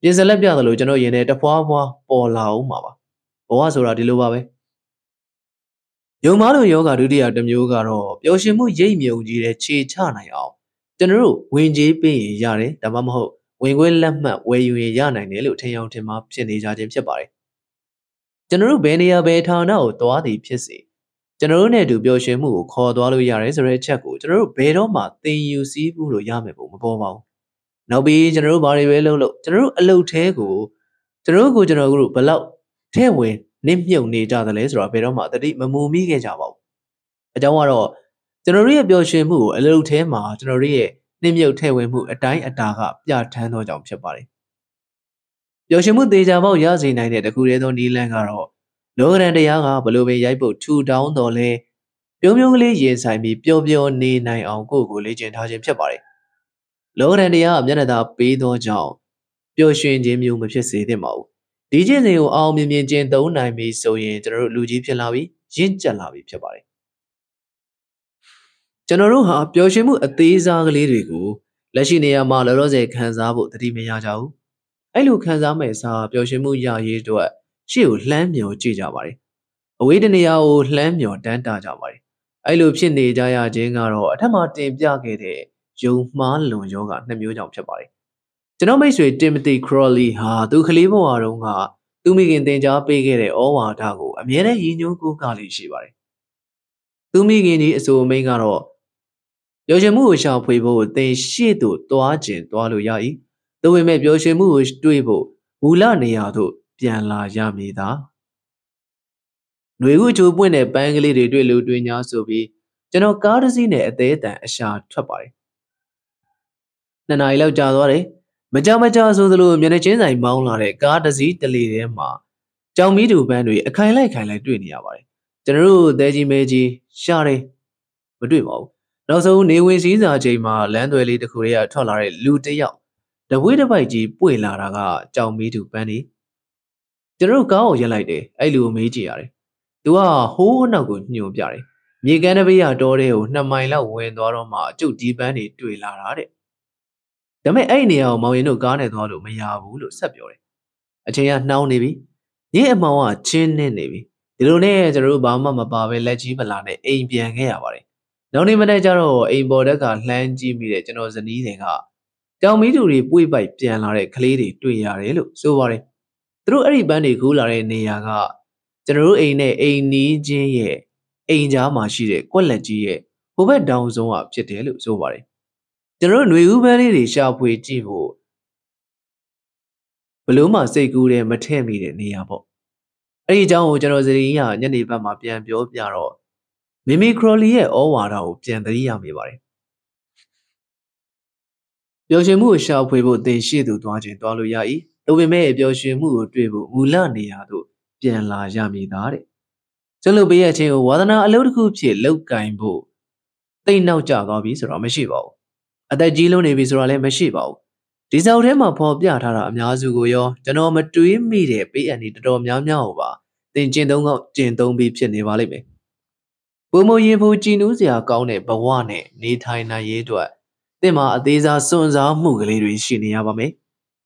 ပြင်စလက်ပြသလိုကျွန်တော်ရင်ထဲတဖွာဖွာပေါ်လာအောင်မှာပါ။ဘဝဆိုတာဒီလိုပါပဲ။ ယုံမားလိုယောဂဒုတိယတစ်မျိုးကတော့ပျော်ရွှင်မှုရိပ်မြုံကြီးတဲ့ခြေချနိုင်အောင်ကျွန်တော်တို့ဝင်ကြေးပေးရင်ရတယ်ဒါမှမဟုတ်ဝင်ခွင့်လက်မှတ်ဝယ်ယူရင်ရနိုင်တယ်လို့ထင်အောင်ထင်မှာဖြစ်နေကြခြင်းဖြစ်ပါတယ်ကျွန်တော်တို့ဘယ်နေရာဘယ်ဌာနကိုသွားသည်ဖြစ်စေကျွန်တော်တို့နဲ့အတူပျော်ရွှင်မှုကိုခေါ်သွားလို့ရတယ်ဆိုတဲ့အချက်ကိုကျွန်တော်တို့ဘယ်တော့မှသင်ယူစည်းဘူးလို့ရမယ်ပုံမပေါ်ပါဘူးနောက်ပြီးကျွန်တော်တို့ဘာတွေပဲလုပ်လို့ကျွန်တော်တို့အလုပ်သေးကိုကျွန်တော်တို့ကိုကျွန်တော်တို့ဘလောက်ထဲ့ဝင် နစ်မြုပ်နေကြသလဲဆိုတော့ဘယ်တော့မှတတိမမူမိခဲ့ကြပါဘူးအကြောင်းကတော့ကျွန်တော်တို့ရဲ့ပျော်ရွှင်မှုကိုအလုပ်ထဲမှာကျွန်တော်တို့ရဲ့နှိမ့်မြုပ်ထည့်ဝင်မှုအတိုင်းအတာကပြဋ္ဌာန်းသောကြောင့်ဖြစ်ပါတယ်။ပျော်ရွှင်မှုသေးချာပေါက်ရစေနိုင်တဲ့တခုတည်းသောနည်းလမ်းကတော့လောကရန်တရားကဘလို့ပင်ရိုက်ပုတ်ထူတောင်းတော်လဲပြုံးပြုံးကလေးရင်ဆိုင်ပြီးပျော်ပျော်နေနိုင်အောင်ကိုယ့်ကိုလေ့ကျင့်ထားခြင်းဖြစ်ပါတယ်။လောကရန်တရားမျက်နှာသာပေးသောကြောင့်ပျော်ရွှင်ခြင်းမျိုးမဖြစ်စေသင့်ပါဘူး။ ဒီကျင့်စဉ်ကိုအောင်မြင်မြင်ကျင့်သုံးနိုင်ပြီဆိုရင်ကျွန်တော်တို့လူကြီးဖြစ်လာပြီးရင့်ကျက်လာပြီဖြစ်ပါတယ်ကျွန်တော်တို့ဟာပျော်ရွှင်မှုအသေးစားကလေးတွေကိုလက်ရှိနေရာမှာလောလောဆယ်ခံစားဖို့တတိမရကြဘူး။အဲ့လိုခံစားမဲ့စားပျော်ရွှင်မှုရရေးအတွက်ရှေ့ကိုလှမ်းမြော်ကြည့်ကြပါတယ်။အဝေးတနေရာကိုလှမ်းမြော်တန်းတာကြပါတယ်။အဲ့လိုဖြစ်နေကြရခြင်းကတော့အထက်မှာတင်ပြခဲ့တဲ့ယုံမှားလွန်ယောဂနှစ်မျိုးကြောင့်ဖြစ်ပါတယ်။ ကျွန်တော်မိတ်ဆွေတင်မတီခရော်လီဟာသူကလေးဘဝတုန်းကသူမိခင်တင် जा ပေးခဲ့တဲ့ဩဝါဒကိုအမြဲတမ်းရည်ညွှန်းကိုးကားလေးရှိပါတယ်။သူမိခင်ကြီးအဆိုအမိန်ကတော့ပျော်ရွှင်မှုကိုရှာဖွေဖို့သင်ရှေ့သို့သွားခြင်းသွားလို့ရ၏သို့ပေမဲ့ပျော်ရွှင်မှုကိုတွေ့ဖို့မူလနေရာသို့ပြန်လာရမည်သာຫນွေခုချိုးပွင့်တဲ့ပန်းကလေးတွေတွေ့လို့တွေ့냐ဆိုပြီးကျွန်တော်ကားတစ်စီးနဲ့အသေးအတန်အရှာထွက်ပါတယ်နှစ်နာရီလောက်ကြာသွားတယ် မကြမကြာဆိုသလိုမျက်နှာချင်းဆိုင်မောင်းလာတဲ့ကားတစ်စီးတလေထဲမှာကြောင်မီးတူပန်းတွေအခိုင်လိုက်ခိုင်လိုက်တွေ့နေရပါတယ်ကျွန်တော်တို့သဲကြီးမဲကြီးရှားတယ်မတွေ့ပါဘူးနောက်ဆုံးနေဝင်စည်းစာချိန်မှာလမ်းသွယ်လေးတစ်ခုတည်းကထွက်လာတဲ့လူတစ်ယောက်တပွေးတစ်ပိုက်ကြီးပွေလာတာကကြောင်မီးသူပန်းနေကျွန်တော်တို့ကားကိုရက်လိုက်တယ်အဲ့လူကိုမေးကြည့်ရတယ်သူကဟိုးနောက်ကိုညှို့ပြတယ်မြေကမ်းတစ်ပေးရတောတဲ့ကိုနှစ်မိုင်လောက်ဝင်သွားတော့မှအကျုပ်ဒီပန်းတွေတွေ့လာတာတဲ့ ဒါပေမဲ့အဲ့နေရာကိုမောင်ရင်တို့ကားနဲ့သွားလို့မရဘူးလို့ဆက်ပြောတယ်အချိန်ကနှောင်းနေပြီညအမောင်ကချင်းနေနေပြီဒီလိုနဲ့ကျွန်တော်တို့ဘာမှမပါပဲလက်ကြီးမလာနဲ့အိမ်ပြန်ခဲ့ရပါတယ်နောက်နေ့မနေ့ကျတော့အိမ်ပေါ်တက်ကလှမ်းကြည့်မိတဲ့ကျွန်တော်ဇနီးတွေကတောင်မီးသူတွေပွေ့ပိုက်ပြန်လာတဲ့ကလေးတွေတွေ့ရတယ်လို့ဆိုပါတယ်သူတို့အဲ့ဒီပန်းတွေကူးလာတဲ့နေရာကကျွန်တော်တို့အိမ်နဲ့အိမ်နီးချင်းရဲ့အိမ်ကြားမှာရှိတဲ့ကွက်လက်ကြီးရဲ့ဟိုဘက်တောင်ဆုံးကဖြစ်တယ်လို့ဆိုပါတယ် ကျွန်တော်တို့ຫນွေဦးပန်းလေးတွေရှာဖွေကြည့်ဖို့ဘလို့မှစိတ်ကူးတယ်မထည့်မိတဲ့နေရာပေါ့အဲ့ဒီအကြောင်းကိုကျွန်တော်ဇနီးကညနေဘက်မှာပြန်ပြောပြတော့မီမီခရိုလီရဲ့ဩဝါဒကိုပြန်သတိရမိပါတယ်ပျော်ရွှင်မှုကိုရှာဖွေဖို့သင်ရှိသူသွားခြင်းသွားလို့ရ၏ဒါပေမဲ့ပျော်ရွှင်မှုကိုတွေ့ဖို့မူလနေရာသို့ပြန်လာရမည်သားတဲ့ကျွန်လုပ်ပေးရခြင်းကိုဝါသနာအလုပ်တစ်ခုဖြစ်လောက်ကင်ဖို့တိတ်နောက်ကျသွားပြီဆိုတော့မရှိပါဘူး အသက်ကြီးလုံးနေပြီဆိုတော့လည်းမရှိပါဘူးဒီစောက်ထဲမှာပေါ်ပြထားတာအများစုကိုရောကျွန်တော်မတွေးမိတဲ့ပေးအပ်နေတော်တော်များများဟောပါသင်ကျင့်သုံးကောက်ကျင့်သုံးပြီးဖြစ်နေပါလိမ့်မယ်ပုံမရင်ဖို့ကြည်နူးစရာကောင်းတဲ့ဘဝနဲ့နေထိုင်နိုင်ရေးအတွက်သင်မှာအသေးစားစွန့်စားမှုကလေးတွေရှိနေရပါမယ်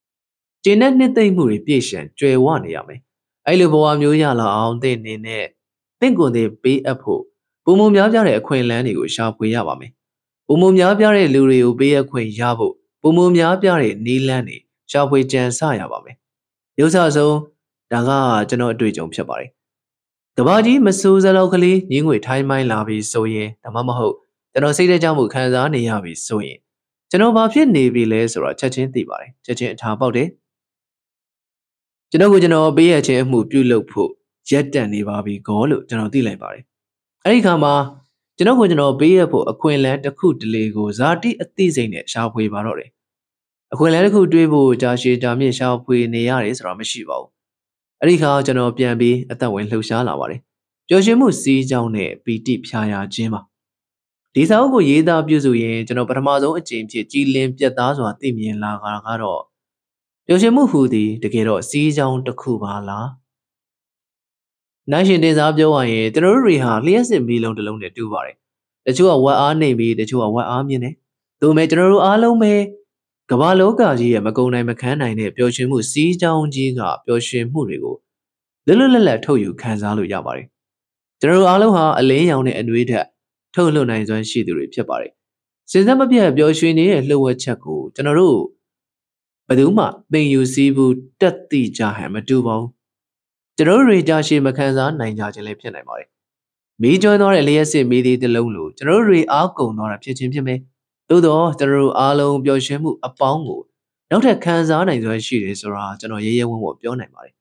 ။ကျင့်တဲ့နှစ်သိမ့်မှုတွေပြည့်ရှံကြွယ်ဝနေရမယ်။အဲ့လိုဘဝမျိုးရလာအောင်သင်နေနဲ့သင်ကိုယ်သေးပေးအပ်ဖို့ပုံမများပြတဲ့အခွင့်အလမ်းတွေကိုရှာဖွေရပါမယ်။ ပုံမများပြတဲ့လူတွေကိုပေးအပ်ခွင့်ရဖို့ပုံမများပြတဲ့နီးလန်းတွေရှာဖွေကြံစရပါမယ်။ရုပ်ဆဆုံးဒါကကျွန်တော်အတွေ့အကြုံဖြစ်ပါတယ်ကဘာကြီးမစိုးစလောက်ကလေးညင်းငွေထိုင်းမိုင်းလာပြီဆိုရင်ဒါမှမဟုတ်ကျွန်တော်စိတ်ထဲကြောင့်မှုခံစားနေရပြီဆိုရင်ကျွန်တော်ဘာဖြစ်နေပြီလဲဆိုတော့ချက်ချင်းသိပါတယ်ချက်ချင်းအထာပေါက်တယ်ကျွန်တော်ကကျွန်တော်ပေးရခြင်းအမှုပြုလုပ်ဖို့ရက်တန်နေပါပြီကောလို့ကျွန်တော်သိလိုက်ပါတယ်အဲ့ဒီခါမှာ ကျွန်တော်ကကျွန်တော်ပေးရဖို့အခွင့်အလမ်းတစ်ခုတလေကိုဇာတိအသိစိတ်နဲ့ရှာဖွေပါတော့တယ်အခွင့်အလမ်းတစ်ခုတွေးဖို့ကြာရှည်ကြာမြင့်ရှာဖွေနေရတယ်ဆိုတော့မရှိပါဘူးအဲ့ဒီခါကျွန်တော်ပြန်ပြီးအသက်ဝင်လှုပ်ရှားလာပါတယ်ပျော်ရွှင်မှုစီးကြောင်းနဲ့ပီတိဖြာရာခြင်းပါဒီစာအုပ်ကိုရေးသားပြုစုရင်ကျွန်တော်ပထမဆုံးအကြိမ်ဖြစ်ကြည်လင်ပြတ်သားစွာသိမြင်လာတာကတော့ပျော်ရွှင်မှုဟူသည်တကယ်တော့စီးကြောင်းတစ်ခုပါလား နိုင်ရှင်တင်စားပြောရရင်ကျွန်တော်တို့တွေဟာလျှက်စစ်မီးလုံးတစ်လုံးနဲ့တူပါတယ်တချို့ကဝက်အားနေပြီးတချို့ကဝက်အားမြင်တယ်ဒါပေမဲ့ကျွန်တော်တို့အားလုံးပဲကမ္ဘာလောကကြီးရဲ့မကုံနိုင်မခန်းနိုင်တဲ့ပျော်ရွှင်မှုစီးကြောင်းကြီးကပျော်ရွှင်မှုတွေကိုလွတ်လွတ်လပ်လပ်ထုတ်ယူခံစားလို့ရပါတယ်။ကျွန်တော်တို့အားလုံးဟာအလင်းရောင်တဲ့အနှွေးထက်ထုတ်လွှတ်နိုင်စွမ်းရှိသူတွေဖြစ်ပါတယ်။စဉ်ဆက်မပြတ်ပျော်ရွှင်နေတဲ့လှုပ်ဝက်ချက်ကိုကျွန်တော်တို့ဘယ်သူမှသင်ယူစည်းဘူးတက်သိကြဟန်မတူပါဘူး။ ကျွန်တော်တို့တွေကြာရှည်မခံစားနိုင်ကြခြင်းလည်းဖြစ်နိုင်ပါတယ်။မီးကျွမ်းသွားတဲ့လျှက်စစ်မီးသေးတစ်လုံးလိုကျွန်တော်တို့တွေအားကုန်သွားတာဖြစ်ခြင်းဖြစ်မယ်။သို့တော့ကျွန်တော်တို့အားလုံးပျော်ရွှင်မှုအပေါင်းကိုနောက်ထပ်ခံစားနိုင်စွမ်းရှိတယ်ဆိုတာကျွန်တော်ရဲရဲဝံ့ဝံ့ပြောနိုင်ပါတယ်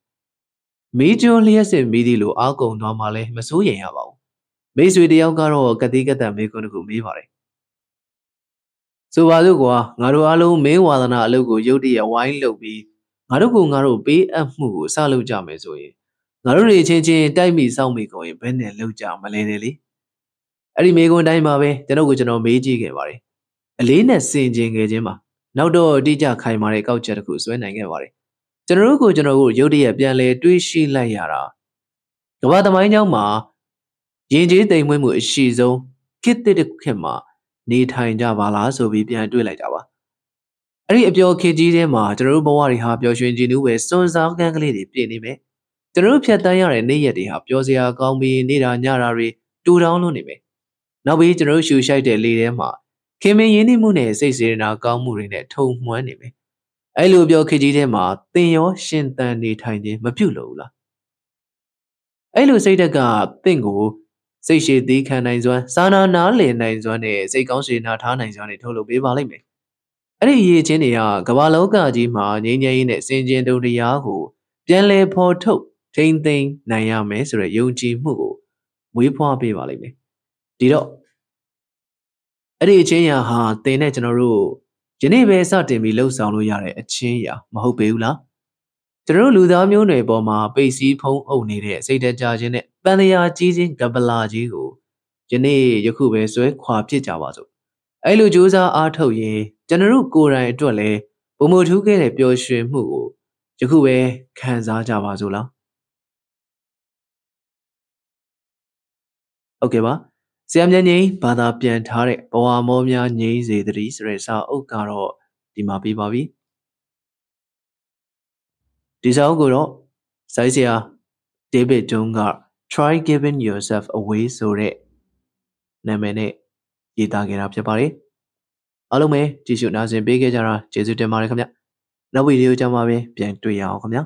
။မီးကျွန်းလျှက်စစ်မီးဒီလိုအားကုန်သွားမှလည်းမစိုးရင်ရပါဘူး။မိတ်ဆွေတယောက်ကတော့ကတိကတံမေးခွန်းတစ်ခုမေးပါတယ်။ဆိုပါစို့ကွာငါတို့အားလုံးမင်းဝါသနာအလုပ်ကိုရုတ်တရက်ဝိုင်းလုပ်ပြီးငါတို့ကငါတို့ပေးအပ်မှုကိုစလုပ်ကြမယ်ဆိုရင် ငါတို့တွေချင်းချင်းတိုက်မိစောင့်မိကုန်ရင်ဘယ်နဲ့လုပ်ကြမလဲလေ။အဲ့ဒီမေးခွန်းတိုင်းမှာပဲကျွန်တော်ကကျွန်တော်မေးကြည့်ခဲ့ပါတယ်။အလေးနဲ့စင်ကျင်ခဲ့ခြင်းပါနောက်တော့အတိအကျခိုင်မာတဲ့ကောက်ချက်တစ်ခုဆွဲနိုင်ခဲ့ပါတယ်ကျွန်တော်တို့ကိုကျွန်တော်တို့ရုတ်တရက်ပြန်လဲတွေးရှိလိုက်ရတာကမ္ဘာသမိုင်းကြောင်းမှာရင်ကျေးတိမ်မွေးမှုအရှိဆုံးခေတ်တစ်ခေတ်မှာနေထိုင်ကြပါလားဆိုပြီးပြန်တွေးလိုက်ကြပါအဲ့ဒီအပျော်ခေကြီးထဲမှာကျွန်တော်တို့ဘဝတွေဟာပျော်ရွှင်ခြင်းနူးပဲစွန်စားကန်းကလေးတွေပြည့်နေမယ် ကျွန်တော်တို့ဖြတ်တန်းရတဲ့နေ့ရက်တွေဟာပျော်စရာကောင်းပြီးနေတာညတာတွေတူတောင်းလို့နေမယ်နောက်ပြီးကျွန်တော်တို့ရှူရှိုက်တဲ့လေထဲမှာခင်မင်းရင်းနှီးမှုနဲ့စိတ်စေရနာကောင်းမှုတွေနဲ့ထုံမှွမ်းနေမယ်။အဲ့လိုပြောခေကြီးထဲမှာသင်ရောရှင်သန်နေထိုင်ခြင်းမပြုတ်လို့လား။အဲ့လိုစိတ်ဓာတ်ကသင်ကိုစိတ်ရှည်သီးခံနိုင်စွမ်းစာနာနားလည်နိုင်စွမ်းနဲ့စိတ်ကောင်းစေနာထားနိုင်စွမ်းတွေထုတ်လုပ်ပေးပါလိမ့်မယ်။အဲ့ဒီရည်ချင်းတွေကကမ္ဘာလောကကြီးမှာငြိမ်းချမ်းရေးနဲ့စင်ကြင်တုံတရားကိုပြန်လည်ဖော်ထုတ် ထိမ့်သိမ်းနိုင်ရမယ်ဆိုတဲ့ယုံကြည်မှုကိုမွေးဖွားပေးပါလိမ့်မယ်။ဒီတော့အဲ့ဒီအချင်းရာဟာသင်နဲ့ကျွန်တော်တို့ယနေ့ပဲစတင်ပြီးလှုပ်ဆောင်လို့ရတဲ့အချင်းရာမဟုတ်ပေဘူးလားကျွန်တော်တို့လူသားမျိုးနွယ်ပေါ်မှာပိတ်စည်းဖုံးအုပ်နေတဲ့စိတ်တကြခြင်းနဲ့ပန်တရားကြီးခြင်းကပလာကြီးကိုယနေ့ယခုပဲဆွဲခွာဖြစ်ကြပါစို့အဲ့လိုကြိုးစားအားထုတ်ရင်ကျွန်တော်တို့ကိုယ်တိုင်အတွက်လည်းဘုံမထူးခဲ့တဲ့ပျော်ရွှင်မှုကိုယခုပဲခံစားကြပါစို့လား ဟုတ်ကဲ့ပါဆရာမြတ်ငိမ့်ဘာသာပြန်ထားတဲ့ဘဝမောများငြိမ်းစေတည်းဆိုတဲ့စာအုပ်ကတော့ဒီမှာပြပါပြီဒီစာအုပ်ကိုတော့စိုင်းဆရာ David Jung က try giving yourself away ဆိုတဲ့နာမည်နဲ့ရေးသားခဲ့တာဖြစ်ပါတယ်အားလုံးပဲကြည့်ရှုနားဆင်ပေးခဲ့ကြတာကျေးဇူးတင်ပါတယ်ခင်ဗျနောက်ဗီဒီယိုကြမှာပဲပြန်တွေ့ရအောင်ခင်ဗျာ